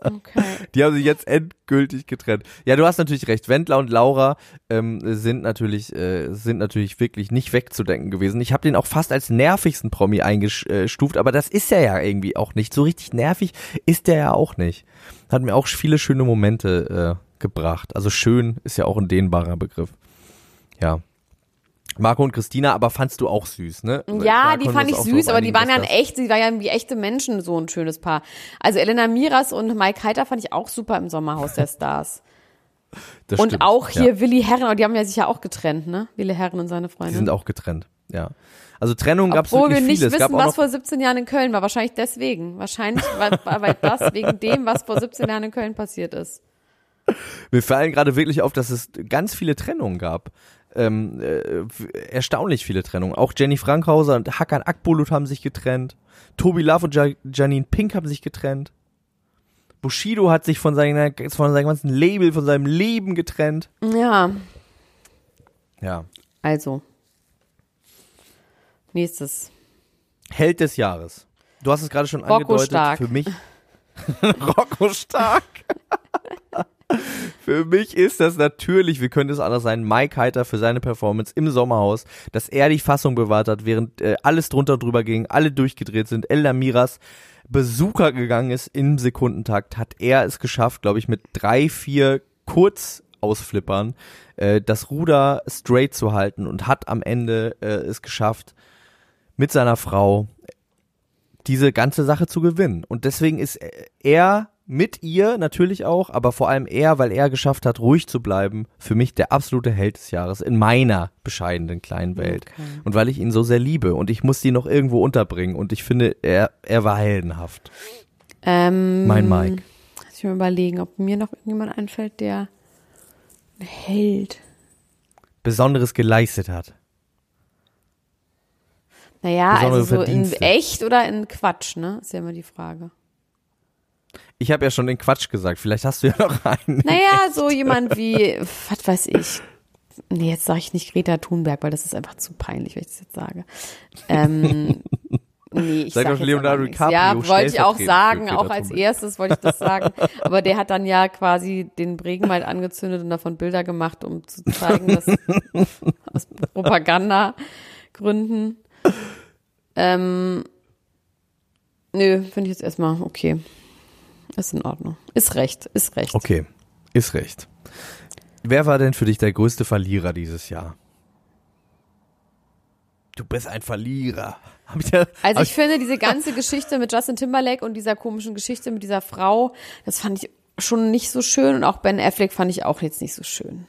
Okay. Die haben sich jetzt endgültig getrennt. Ja, du hast natürlich recht. Wendler und Laura ähm, sind natürlich äh, sind natürlich wirklich nicht wegzudenken gewesen. Ich habe den auch fast als nervigsten Promi eingestuft, aber das ist er ja irgendwie auch nicht. So richtig nervig ist der ja auch nicht. Hat mir auch viele schöne Momente äh, gebracht. Also schön ist ja auch ein dehnbarer Begriff. Ja. Marco und Christina, aber fandst du auch süß, ne? Ja, die wir fand ich süß, drauf aber die waren ja ein echt, die waren ja wie echte Menschen so ein schönes Paar. Also Elena Miras und Mike Heiter fand ich auch super im Sommerhaus der Stars. das und stimmt, auch ja. hier Willi Herren, aber die haben ja sich ja auch getrennt, ne? Willi Herren und seine Die Freundin. sind auch getrennt, ja. Also Trennung gab es Obwohl wir wirklich nicht viele. Es gab wissen, auch was vor 17 Jahren in Köln war. Wahrscheinlich deswegen. Wahrscheinlich war, war weil das wegen dem, was vor 17 Jahren in Köln passiert ist. mir fallen gerade wirklich auf, dass es ganz viele Trennungen gab. Ähm, äh, erstaunlich viele Trennungen. Auch Jenny Frankhauser und Hakan Akbulut haben sich getrennt. Tobi Love und ja Janine Pink haben sich getrennt. Bushido hat sich von, seiner, von seinem ganzen Label, von seinem Leben getrennt. Ja, Ja. also. Nächstes. Held des Jahres. Du hast es gerade schon Rocco angedeutet. Stark. Für mich. Rocco Stark. für mich ist das natürlich, wie könnte es anders sein, Mike Heiter für seine Performance im Sommerhaus, dass er die Fassung bewahrt hat, während äh, alles drunter drüber ging, alle durchgedreht sind. Elda Miras Besucher gegangen ist im Sekundentakt, hat er es geschafft, glaube ich, mit drei, vier Kurzausflippern äh, das Ruder straight zu halten und hat am Ende äh, es geschafft, mit seiner Frau diese ganze Sache zu gewinnen. Und deswegen ist er mit ihr natürlich auch, aber vor allem er, weil er geschafft hat, ruhig zu bleiben, für mich der absolute Held des Jahres in meiner bescheidenen kleinen Welt. Okay. Und weil ich ihn so sehr liebe und ich muss die noch irgendwo unterbringen und ich finde, er, er war heldenhaft. Ähm, Mein Mike. Lass ich mal überlegen, ob mir noch irgendjemand einfällt, der ein Held. Besonderes geleistet hat. Naja, Besondere also so in echt oder in Quatsch, ne? Ist ja immer die Frage. Ich habe ja schon den Quatsch gesagt, vielleicht hast du ja noch einen. Naja, so jemand wie, was weiß ich. Nee, jetzt sage ich nicht Greta Thunberg, weil das ist einfach zu peinlich, wenn ich das jetzt sage. Ähm, nee, ich Sag sag doch Leonardo. DiCaprio, Ja, wollte ich auch sagen, auch als Thunberg. erstes wollte ich das sagen. Aber der hat dann ja quasi den Regenwald angezündet und davon Bilder gemacht, um zu zeigen, dass aus Propagandagründen. Ähm, nö, finde ich jetzt erstmal okay. Ist in Ordnung. Ist recht, ist recht. Okay, ist recht. Wer war denn für dich der größte Verlierer dieses Jahr? Du bist ein Verlierer. Ich ja, Also ich finde diese ganze Geschichte mit Justin Timberlake und dieser komischen Geschichte mit dieser Frau, das fand ich schon nicht so schön und auch Ben Affleck fand ich auch jetzt nicht so schön.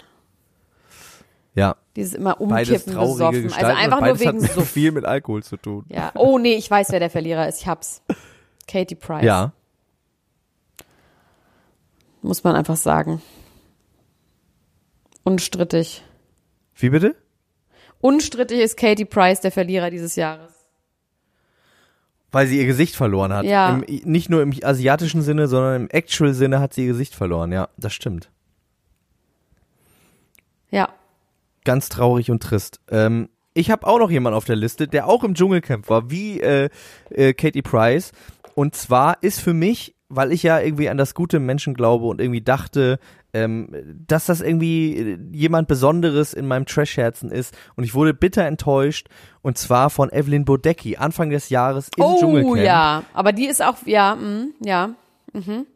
ja, Dieses immer umkippen, besoffen. Gestalten. Also einfach nur wegen hat Suff. viel mit Alkohol zu tun. Ja. Oh nee, ich weiß, wer der Verlierer ist. Ich hab's. Katie Price. Ja, Muss man einfach sagen. Unstrittig. wie bitte? Unstrittig ist Katie Price der Verlierer dieses Jahres. Weil sie ihr Gesicht verloren hat. Ja. Im, nicht nur im asiatischen Sinne, sondern im actual Sinne hat sie ihr Gesicht verloren. Ja, das stimmt. Ja. Ganz traurig und trist. Ähm, ich habe auch noch jemanden auf der Liste, der auch im Dschungelcamp war, wie äh, äh, Katie Price. Und zwar ist für mich, weil ich ja irgendwie an das Gute Menschen glaube und irgendwie dachte, ähm, dass das irgendwie äh, jemand Besonderes in meinem Trash-Herzen ist. Und ich wurde bitter enttäuscht. Und zwar von Evelyn Bodecki, Anfang des Jahres im oh Dschungelcamp. ja. Aber die ist auch, ja, mm, ja. Mhm.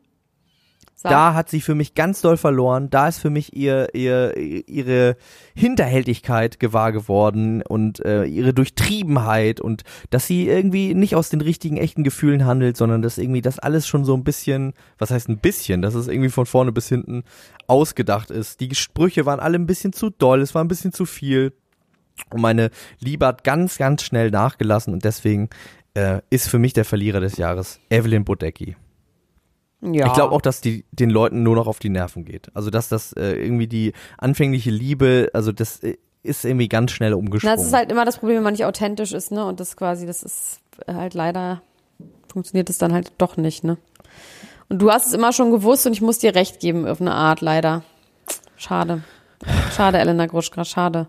Sag. Da hat sie für mich ganz doll verloren. Da ist für mich ihr, ihr ihre Hinterhältigkeit gewahr geworden und äh, ihre Durchtriebenheit und dass sie irgendwie nicht aus den richtigen echten Gefühlen handelt, sondern dass irgendwie das alles schon so ein bisschen, was heißt ein bisschen, dass es irgendwie von vorne bis hinten ausgedacht ist. Die Sprüche waren alle ein bisschen zu doll, es war ein bisschen zu viel. Und meine Liebe hat ganz, ganz schnell nachgelassen und deswegen äh, ist für mich der Verlierer des Jahres Evelyn Bodecki. Ja. Ich glaube auch, dass die den Leuten nur noch auf die Nerven geht. Also dass das äh, irgendwie die anfängliche Liebe, also das äh, ist irgendwie ganz schnell umgesprungen. Das ist halt immer das Problem, wenn man nicht authentisch ist, ne? Und das quasi, das ist halt leider, funktioniert es dann halt doch nicht, ne? Und du hast es immer schon gewusst und ich muss dir recht geben auf eine Art, leider. Schade. Schade, Elena Gruschka, schade.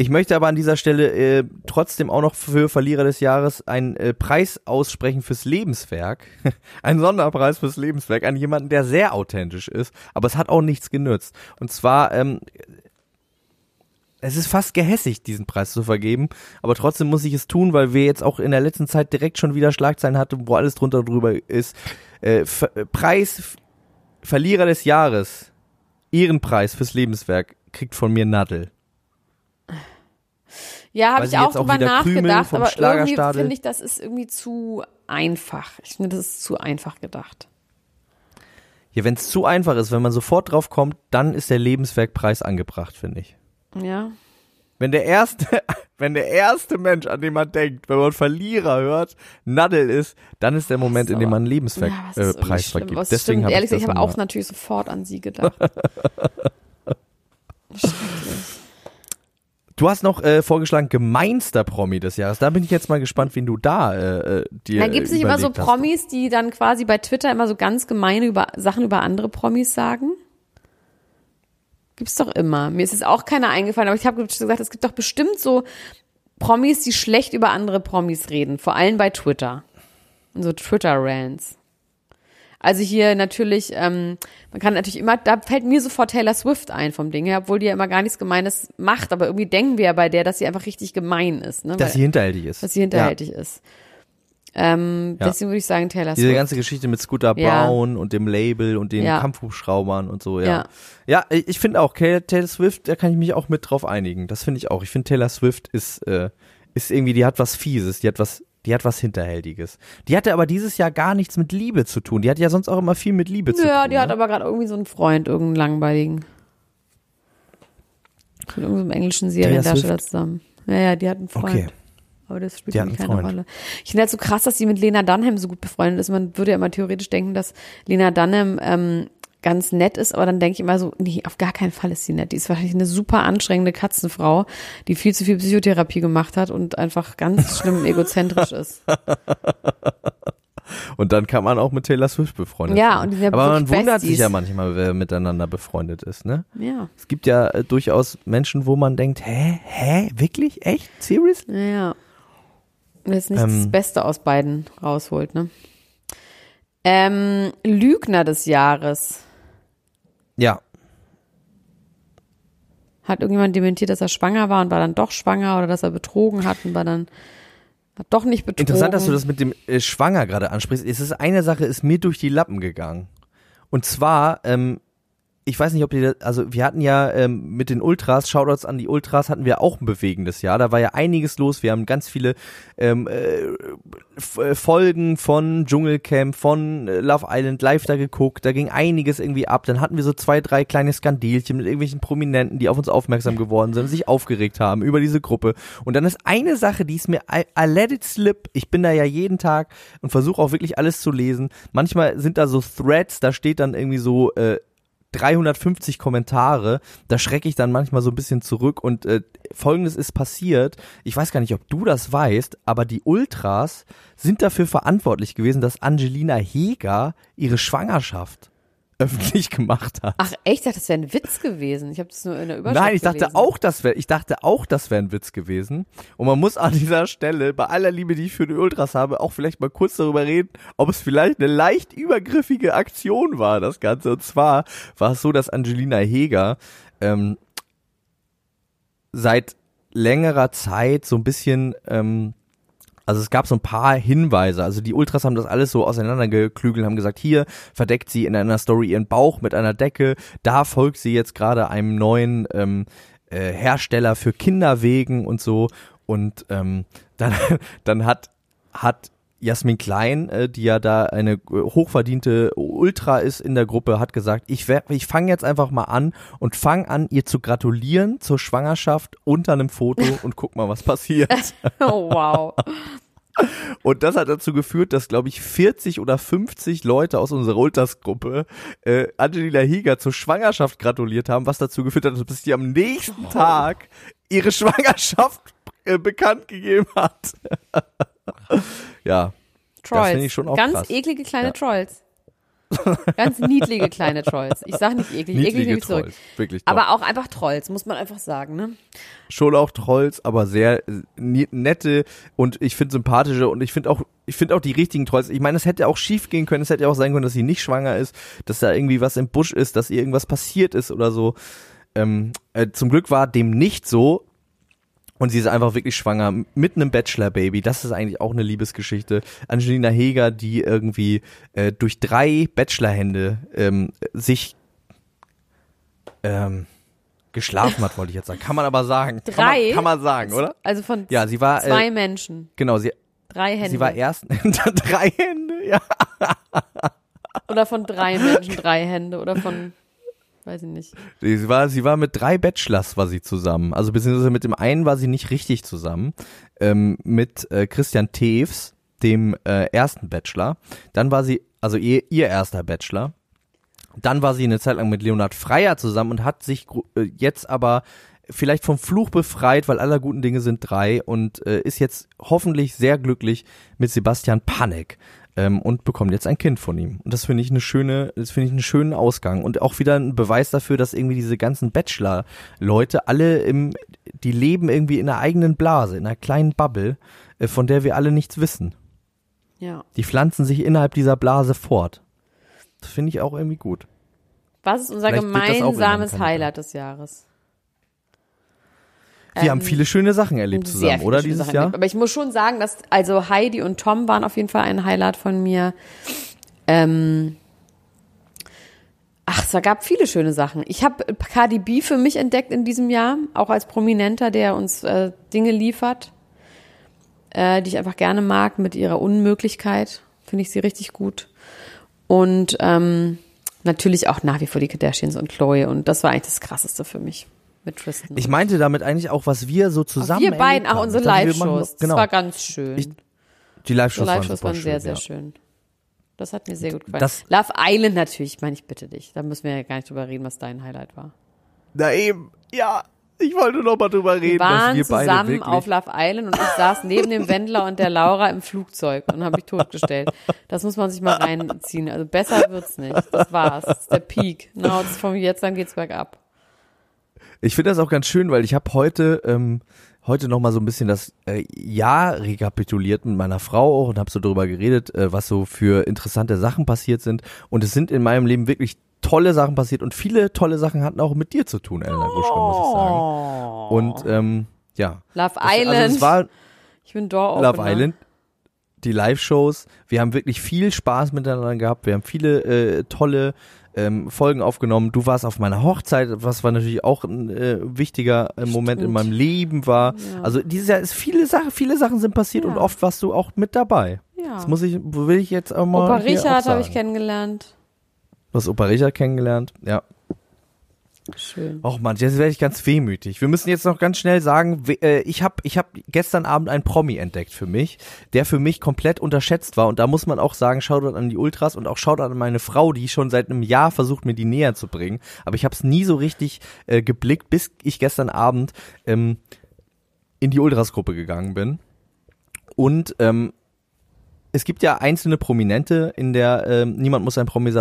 Ich möchte aber an dieser Stelle äh, trotzdem auch noch für Verlierer des Jahres einen äh, Preis aussprechen fürs Lebenswerk. einen Sonderpreis fürs Lebenswerk an jemanden, der sehr authentisch ist, aber es hat auch nichts genützt. Und zwar, ähm, es ist fast gehässig, diesen Preis zu vergeben, aber trotzdem muss ich es tun, weil wir jetzt auch in der letzten Zeit direkt schon wieder Schlagzeilen hatten, wo alles drunter drüber ist. Äh, äh, Preis Verlierer des Jahres, Ehrenpreis fürs Lebenswerk, kriegt von mir Nadel. Ja, habe ich auch drüber nachgedacht, aber irgendwie finde ich, das ist irgendwie zu einfach. Ich finde, das ist zu einfach gedacht. Ja, wenn es zu einfach ist, wenn man sofort drauf kommt, dann ist der Lebenswerkpreis angebracht, finde ich. Ja. Wenn der erste, wenn der erste Mensch, an den man denkt, wenn man Verlierer hört, Nadel ist, dann ist der Moment, in dem man einen Ja, Lebenswerkpreis irgendwie äh, vergibt. Deswegen stimmt, habe ehrlich ich gesagt, ich habe auch natürlich sofort an sie gedacht. Schrecklich. Du hast noch äh, vorgeschlagen, gemeinster Promi des Jahres. Da bin ich jetzt mal gespannt, wen du da äh, äh, dir Da gibt es nicht immer so überlegt hast. Promis, die dann quasi bei Twitter immer so ganz gemeine über, Sachen über andere Promis sagen? Gibt's doch immer. Mir ist jetzt auch keiner eingefallen, aber ich habe gesagt, es gibt doch bestimmt so Promis, die schlecht über andere Promis reden, vor allem bei Twitter. Und so Twitter-Rants. Also hier natürlich, ähm, man kann natürlich immer, da fällt mir sofort Taylor Swift ein vom Ding her, obwohl die ja immer gar nichts Gemeines macht, aber irgendwie denken wir ja bei der, dass sie einfach richtig gemein ist, ne? Dass Weil- sie hinterhältig ist. dass sie hinterhältig ist. Ähm, Ja. Deswegen würde ich sagen Taylor Diese Swift. ganze Geschichte mit Scooter Ja. Brown und dem Label und den Ja. Kampfhubschraubern und so, ja. Ja. Ja, ich finde auch, Taylor Taylor Swift, da kann ich mich auch mit drauf einigen. Das finde ich auch. Ich finde Taylor Swift ist, äh, ist irgendwie, die hat was Fieses, die hat was, Die hat was Hinterhältiges. Die hatte aber dieses Jahr gar nichts mit Liebe zu tun. Die hat ja sonst auch immer viel mit Liebe zu tun. Ja, die hat ne? aber gerade irgendwie so einen Freund, irgendeinen langweiligen. Mit irgendeinem englischen Seriendarsteller zusammen. Ja, ja, die hat einen Freund. Okay. Aber das spielt ja keine Freund. Rolle. Ich finde halt so krass, dass sie mit Lena Dunham so gut befreundet ist. Man würde ja immer theoretisch denken, dass Lena Dunham ähm, ganz nett ist, aber dann denke ich immer so, nee, auf gar keinen Fall ist sie nett. Die ist wahrscheinlich eine super anstrengende Katzenfrau, die viel zu viel Psychotherapie gemacht hat und einfach ganz schlimm egozentrisch ist. Und dann kann man auch mit Taylor Swift befreundet Ja, sein. und ja Aber man wundert sich Besties. ja manchmal, wer miteinander befreundet ist, ne? Ja, Es gibt ja äh, durchaus Menschen, wo man denkt, hä, hä, wirklich, echt, serious? ja, ja. Jetzt nicht Ähm. das Beste aus beiden rausholt, ne? Ähm, Lügner des Jahres. Ja, Hat irgendjemand dementiert, dass er schwanger war und war dann doch schwanger oder dass er betrogen hat und war dann hat doch nicht betrogen. interessant, dass du das mit dem äh, Schwanger gerade ansprichst. Es ist eine Sache, ist mir durch die Lappen gegangen. Und zwar, ähm, ich weiß nicht, ob das- also wir hatten ja ähm, mit den Ultras, Shoutouts an die Ultras, hatten wir auch ein bewegendes Jahr. Da war ja einiges los. Wir haben ganz viele ähm, äh, äh, Folgen von Dschungelcamp, von äh, Love Island live da geguckt. Da ging einiges irgendwie ab. Dann hatten wir so zwei, drei kleine Skandälchen mit irgendwelchen Prominenten, die auf uns aufmerksam geworden sind, sich aufgeregt haben über diese Gruppe. Und dann ist eine Sache, die ist mir, I, I let it slip. Ich bin da ja jeden Tag und versuche auch wirklich alles zu lesen. Manchmal sind da so Threads, da steht dann irgendwie so, äh, 350 Kommentare, da schrecke ich dann manchmal so ein bisschen zurück und äh, folgendes ist passiert, ich weiß gar nicht, ob du das weißt, aber die Ultras sind dafür verantwortlich gewesen, dass Angelina Heger ihre Schwangerschaft öffentlich gemacht hat. Ach echt, ich dachte, das wäre ein Witz gewesen. Ich habe das nur in der Überschrift Nein, ich dachte gelesen. auch, das wäre, ich dachte auch, das wäre ein Witz gewesen. Und man muss an dieser Stelle, bei aller Liebe, die ich für die Ultras habe, auch vielleicht mal kurz darüber reden, ob es vielleicht eine leicht übergriffige Aktion war, das Ganze. Und zwar war es so, dass Angelina Heger ähm, seit längerer Zeit so ein bisschen ähm, also es gab so ein paar Hinweise. Also die Ultras haben das alles so auseinandergeklügelt, haben gesagt, hier verdeckt sie in einer Story ihren Bauch mit einer Decke. Da folgt sie jetzt gerade einem neuen ähm, äh, Hersteller für Kinderwegen und so. Und ähm, dann, dann hat, hat Jasmin Klein, äh, die ja da eine äh, hochverdiente Ultra ist in der Gruppe, hat gesagt, ich, wer- ich fange jetzt einfach mal an und fange an, ihr zu gratulieren zur Schwangerschaft unter einem Foto und guck mal, was passiert. Oh wow. Und das hat dazu geführt, dass, glaube ich, 40 oder 50 Leute aus unserer Ultras-Gruppe äh, Angelina Heger zur Schwangerschaft gratuliert haben, was dazu geführt hat, dass sie am nächsten Tag ihre Schwangerschaft äh, bekannt gegeben hat. Ja, Trolls. finde ich schon auch Ganz krass. eklige kleine Ja. Trolls. Ganz niedliche kleine Trolls. Ich sag nicht eklig, eklig nehme ich zurück. Wirklich. Aber auch einfach Trolls, muss man einfach sagen, ne? schon auch Trolls, aber sehr äh, nette und ich finde sympathische und ich finde auch ich finde auch die richtigen Trolls. Ich meine, es hätte auch schief gehen können, es hätte auch sein können, dass sie nicht schwanger ist, dass da irgendwie was im Busch ist, dass ihr irgendwas passiert ist oder so. Ähm, äh, zum Glück war dem nicht so. Und sie ist einfach wirklich schwanger mit einem Bachelor-Baby. Das ist eigentlich auch eine Liebesgeschichte. Angelina Heger, die irgendwie äh, durch drei Bachelor-Hände ähm, sich ähm, geschlafen hat, wollte ich jetzt sagen. Kann man aber sagen. Kann Drei? man, kann man sagen, oder? Also von Ja, sie war zwei äh, Menschen, genau, sie, drei Hände. sie war erst drei Hände, ja. oder von drei Menschen, drei Hände. Oder von, weiß ich nicht. Sie war, sie war mit drei Bachelors war sie zusammen. Also beziehungsweise mit dem einen war sie nicht richtig zusammen. Ähm, mit äh, Christian Teves, dem äh, ersten Bachelor. Dann war sie, also ihr, ihr erster Bachelor. Dann war sie eine Zeit lang mit Leonhard Freier zusammen und hat sich äh, jetzt aber vielleicht vom Fluch befreit, weil aller guten Dinge sind drei und äh, ist jetzt hoffentlich sehr glücklich mit Sebastian Panek ähm, und bekommt jetzt ein Kind von ihm. Und das finde ich eine schöne, das finde ich einen schönen Ausgang und auch wieder ein Beweis dafür, dass irgendwie diese ganzen Bachelor-Leute alle im, die leben irgendwie in einer eigenen Blase, in einer kleinen Bubble, äh, von der wir alle nichts wissen. Ja. Die pflanzen sich innerhalb dieser Blase fort. Das finde ich auch irgendwie gut. Was ist unser Vielleicht gemeinsames. Highlight des Jahres? Wir Ähm, haben viele schöne Sachen erlebt zusammen, oder dieses Sachen Jahr? erlebt. Aber ich muss schon sagen, dass also Heidi und Tom waren auf jeden Fall ein Highlight von mir. Ähm, ach, es gab viele schöne Sachen. Ich habe Cardi B für mich entdeckt in diesem Jahr, auch als Prominenter, der uns äh, Dinge liefert. äh, die ich einfach gerne mag mit ihrer Unmöglichkeit. Finde ich sie richtig gut. Und ähm, natürlich auch nach wie vor die Kardashians und Chloe. Und das war eigentlich das Krasseste für mich mit Tristan. Ich meinte damit eigentlich auch, was wir so zusammen wir beiden, erlebt auch haben. unsere Live-Shows. Genau. Das war ganz schön. Ich- die Live-Shows waren, Live-Shows super waren sehr, schön, sehr ja. schön. Das hat mir sehr gut gefallen. Das- Love Island natürlich, meine ich bitte dich. Da müssen wir ja gar nicht drüber reden, was dein Highlight war. Na eben, ja. Ich wollte noch mal drüber reden, Wir dass waren wir zusammen auf Love Island und ich saß neben dem Wendler und der Laura im Flugzeug und habe mich totgestellt. Das muss man sich mal reinziehen. Also besser wird's nicht. Das war's. Das ist der Peak. Genau, das von jetzt an geht's bergab. Ich finde das auch ganz schön, weil ich habe heute ähm, heute noch mal so ein bisschen das äh, Jahr rekapituliert mit meiner Frau auch und habe so darüber geredet, äh, was so für interessante Sachen passiert sind. Und es sind in meinem Leben wirklich tolle Sachen passiert und viele tolle Sachen hatten auch mit dir zu tun, Elena Gruschka, muss ich sagen. Und ähm, ja, Love Das- Island. also es war ich bin Door Love Island, die Live-Shows. Wir haben wirklich viel Spaß miteinander gehabt. Wir haben viele äh, tolle ähm, Folgen aufgenommen. Du warst auf meiner Hochzeit, was war natürlich auch ein äh, wichtiger äh, Moment in meinem Leben war. Ja. Also dieses Jahr ist viele Sachen, viele Sachen sind passiert Ja. und oft warst du auch mit dabei. Ja. Das muss ich, will ich jetzt auch mal. Opa Richard habe ich kennengelernt. Du hast Opa Richard kennengelernt, ja. Schön. Och man, jetzt werde ich ganz wehmütig. Wir müssen jetzt noch ganz schnell sagen, äh, ich habe ich hab gestern Abend einen Promi entdeckt für mich, der für mich komplett unterschätzt war. Und da muss man auch sagen, Shoutout an die Ultras und auch Shoutout an meine Frau, die schon seit einem Jahr versucht, mir die näher zu bringen. Aber ich habe es nie so richtig äh, geblickt, bis ich gestern Abend ähm, in die Ultras-Gruppe gegangen bin. Und ähm, es gibt ja einzelne Prominente in der ähm, Niemand muss ein Promi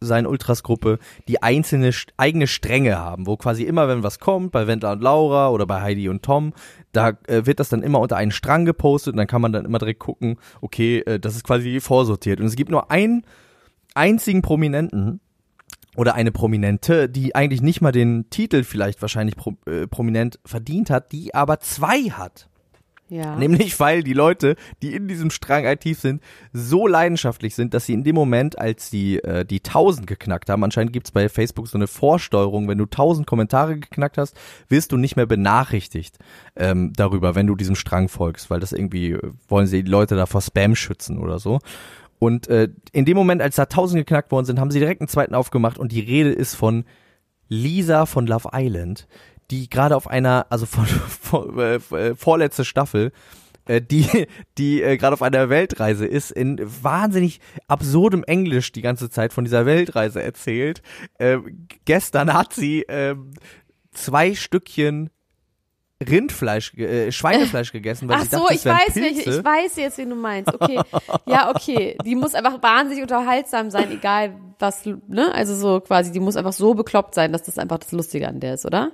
sein Ultras-Gruppe, die einzelne eigene Stränge haben, wo quasi immer, wenn was kommt, bei Wendler und Laura oder bei Heidi und Tom, da äh, wird das dann immer unter einen Strang gepostet und dann kann man dann immer direkt gucken, okay, äh, das ist quasi vorsortiert. Und es gibt nur einen einzigen Prominenten, oder eine Prominente, die eigentlich nicht mal den Titel vielleicht wahrscheinlich pro, äh, prominent verdient hat, die aber zwei hat. Ja. Nämlich weil die Leute, die in diesem Strang aktiv sind, so leidenschaftlich sind, dass sie in dem Moment, als sie äh, die 1000 geknackt haben, anscheinend gibt's bei Facebook so eine Vorsteuerung, wenn du 1000 Kommentare geknackt hast, wirst du nicht mehr benachrichtigt ähm, darüber, wenn du diesem Strang folgst, weil das irgendwie, äh, wollen sie die Leute da vor Spam schützen oder so. Und äh, in dem Moment, als da 1000 geknackt worden sind, haben sie direkt einen zweiten aufgemacht und die Rede ist von Lisa von Love Island, die gerade auf einer, also von, von äh, äh, vorletzte Staffel, äh, die die äh, gerade auf einer Weltreise ist, in wahnsinnig absurdem Englisch die ganze Zeit von dieser Weltreise erzählt. Äh, gestern hat sie äh, zwei Stückchen Rindfleisch, äh, Schweinefleisch gegessen, weil Ach sie so, dachte, ich es wären weiß Pilze. ich weiß jetzt, wen du meinst. Okay. Ja, okay. Die muss einfach wahnsinnig unterhaltsam sein, egal was, ne? Also so quasi, die muss einfach so bekloppt sein, dass das einfach das Lustige an der ist, oder?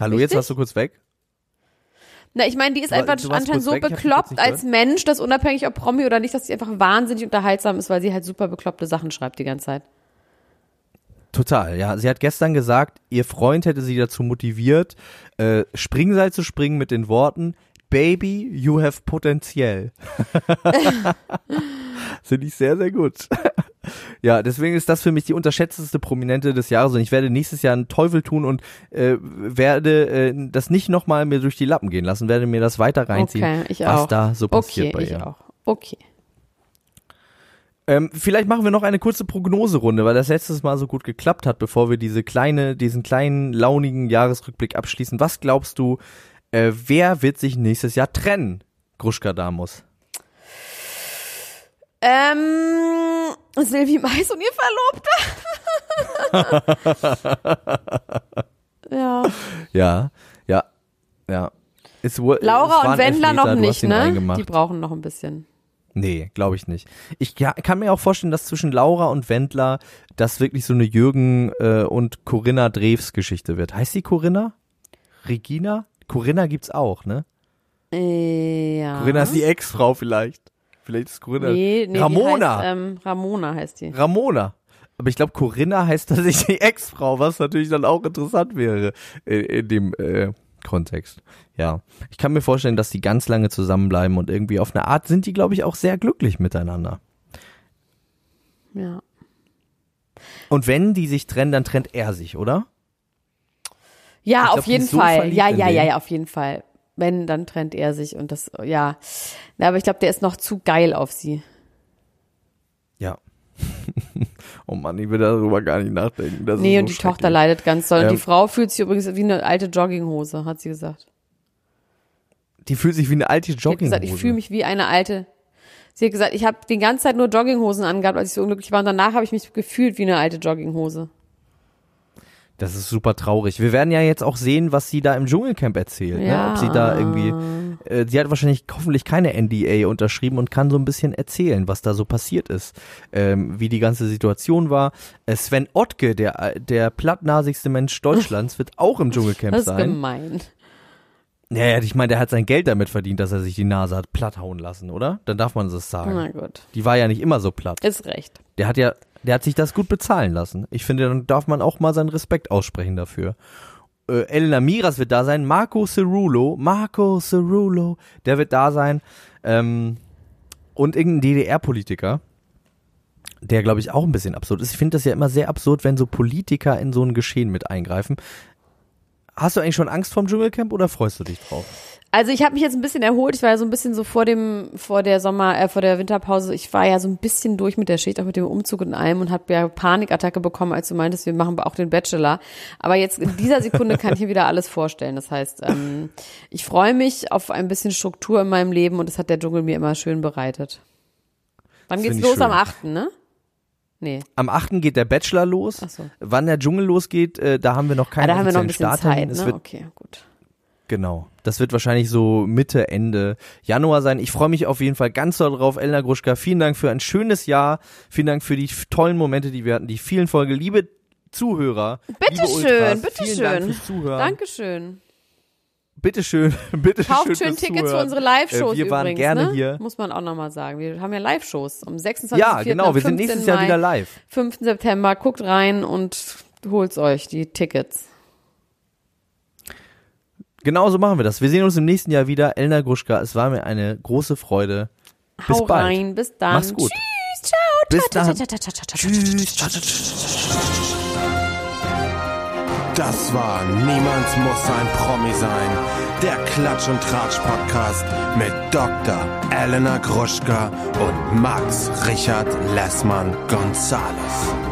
Hallo, jetzt Richtig? warst du kurz weg. Na, ich meine, die ist einfach anscheinend so weg, bekloppt als Mensch, dass unabhängig ob Promi oder nicht, dass sie einfach wahnsinnig unterhaltsam ist, weil sie halt super bekloppte Sachen schreibt die ganze Zeit. Total, ja. Sie hat gestern gesagt, ihr Freund hätte sie dazu motiviert, äh, Springseil zu springen mit den Worten, Baby, you have Potenzial. Finde ich sehr, sehr gut. Ja, deswegen ist das für mich die unterschätzteste Prominente des Jahres und ich werde nächstes Jahr einen Teufel tun und äh, werde äh, das nicht nochmal mir durch die Lappen gehen lassen, werde mir das weiter reinziehen, Okay, ich was auch. da so passiert Okay, bei ich ihr. auch. Okay. Ähm, vielleicht machen wir noch eine kurze Prognoserunde, weil das letztes Mal so gut geklappt hat, bevor wir diese kleine, diesen kleinen launigen Jahresrückblick abschließen. Was glaubst du, äh, wer wird sich nächstes Jahr trennen? Gruschka Damus. Ähm, Silvi Mais und ihr Verlobter. ja. Ja, ja, ja. Es, es Laura war und Wendler noch nicht, ne? Die brauchen noch ein bisschen. Nee, glaube ich nicht. Ich ka- kann mir auch vorstellen, dass zwischen Laura und Wendler das wirklich so eine Jürgen äh, und Corinna Drews Geschichte wird. Heißt die Corinna? Regina? Corinna gibt's auch, ne? Ja. Corinna ist die Ex-Frau vielleicht. Vielleicht ist Corinna. Nee, nee, Ramona. Heißt, ähm, Ramona heißt die. Ramona. Aber ich glaube, Corinna heißt tatsächlich die Ex-Frau, was natürlich dann auch interessant wäre in, in dem äh, Kontext. Ja. Ich kann mir vorstellen, dass die ganz lange zusammenbleiben und irgendwie auf eine Art sind die, glaube ich, auch sehr glücklich miteinander. Ja. Und wenn die sich trennen, dann trennt er sich, oder? Ja, Ich auf glaub, jeden so Fall. Ja, ja, ja, ja, auf jeden Fall. Wenn, dann trennt er sich und das, ja. Na, aber ich glaube, der ist noch zu geil auf sie. Ja. oh Mann, ich will darüber gar nicht nachdenken. Das Nee, ist und so die Tochter leidet ganz doll. Und die Ähm. Frau fühlt sich übrigens wie eine alte Jogginghose, hat sie gesagt. Die fühlt sich wie eine alte Sie hat Jogginghose. gesagt, ich fühle mich wie eine alte. Sie hat gesagt, ich habe die ganze Zeit nur Jogginghosen angehabt, als ich so unglücklich war. Und danach habe ich mich gefühlt wie eine alte Jogginghose. Das ist super traurig. Wir werden ja jetzt auch sehen, was sie da im Dschungelcamp erzählt. Ja. Ne? Ob sie da irgendwie, äh, sie hat wahrscheinlich hoffentlich keine NDA unterschrieben und kann so ein bisschen erzählen, was da so passiert ist, ähm, wie die ganze Situation war. Äh, Sven Ottke, der, der plattnasigste Mensch Deutschlands, wird auch im Dschungelcamp Das ist sein. gemein. Naja, ich meine, der hat sein Geld damit verdient, dass er sich die Nase hat platt hauen lassen, oder? Dann darf man das sagen. Na gut. Die war ja nicht immer so platt. Ist recht. Der hat ja, der hat sich das gut bezahlen lassen. Ich finde, dann darf man auch mal seinen Respekt aussprechen dafür. Äh, Elena Miras wird da sein, Marco Cerulo, Marco Cerulo, der wird da sein. Ähm, und irgendein DDR-Politiker, der, glaube ich, auch ein bisschen absurd ist. Ich finde das ja immer sehr absurd, wenn so Politiker in so ein Geschehen mit eingreifen. Hast du eigentlich schon Angst vorm Dschungelcamp oder freust du dich drauf? Also ich habe mich jetzt ein bisschen erholt. Ich war ja so ein bisschen so vor dem, vor der Sommer, äh, vor der Winterpause. Ich war ja so ein bisschen durch mit der Schicht, auch mit dem Umzug und allem und habe ja Panikattacke bekommen, als du meintest, wir machen auch den Bachelor. Aber jetzt in dieser Sekunde kann ich mir wieder alles vorstellen. Das heißt, ähm, ich freue mich auf ein bisschen Struktur in meinem Leben und das hat der Dschungel mir immer schön bereitet. Wann Das geht's los? Am schön. 8., ne? Nee. Am 8. geht der Bachelor los. Ach so. Wann der Dschungel losgeht, äh, da haben wir noch Ah, keinen da haben wir noch ein bisschen. Zeit, ne? Okay, gut. Genau. Das wird wahrscheinlich so Mitte, Ende Januar sein. Ich freue mich auf jeden Fall ganz doll drauf. Elena Gruschka, vielen Dank für ein schönes Jahr. Vielen Dank für die tollen Momente, die wir hatten, die vielen Folgen. Liebe Zuhörer, liebe Bitteschön, Ultras, bitteschön. Vielen Dank fürs Zuhören. Dankeschön. Bitteschön, bitteschön Kauft schön Tickets für unsere Live-Shows Äh, wir waren übrigens, gerne ne? hier. Muss man auch nochmal sagen. Wir haben ja Live-Shows am 26. Ja, genau. Wir sind nächstes Jahr Mai, wieder live. 5. September. Guckt rein und holt's euch, die Tickets. Genau so machen wir das. Wir sehen uns im nächsten Jahr wieder. Elena Gruschka, es war mir eine große Freude. Bis Hau bald. rein, bis dann. Mach's gut. Tschüss, ciao. Bis dann. Das war Niemand muss ein Promi sein. Der Klatsch und Tratsch Podcast mit Dr. Elena Gruschka und Max Richard Lessmann Gonzales.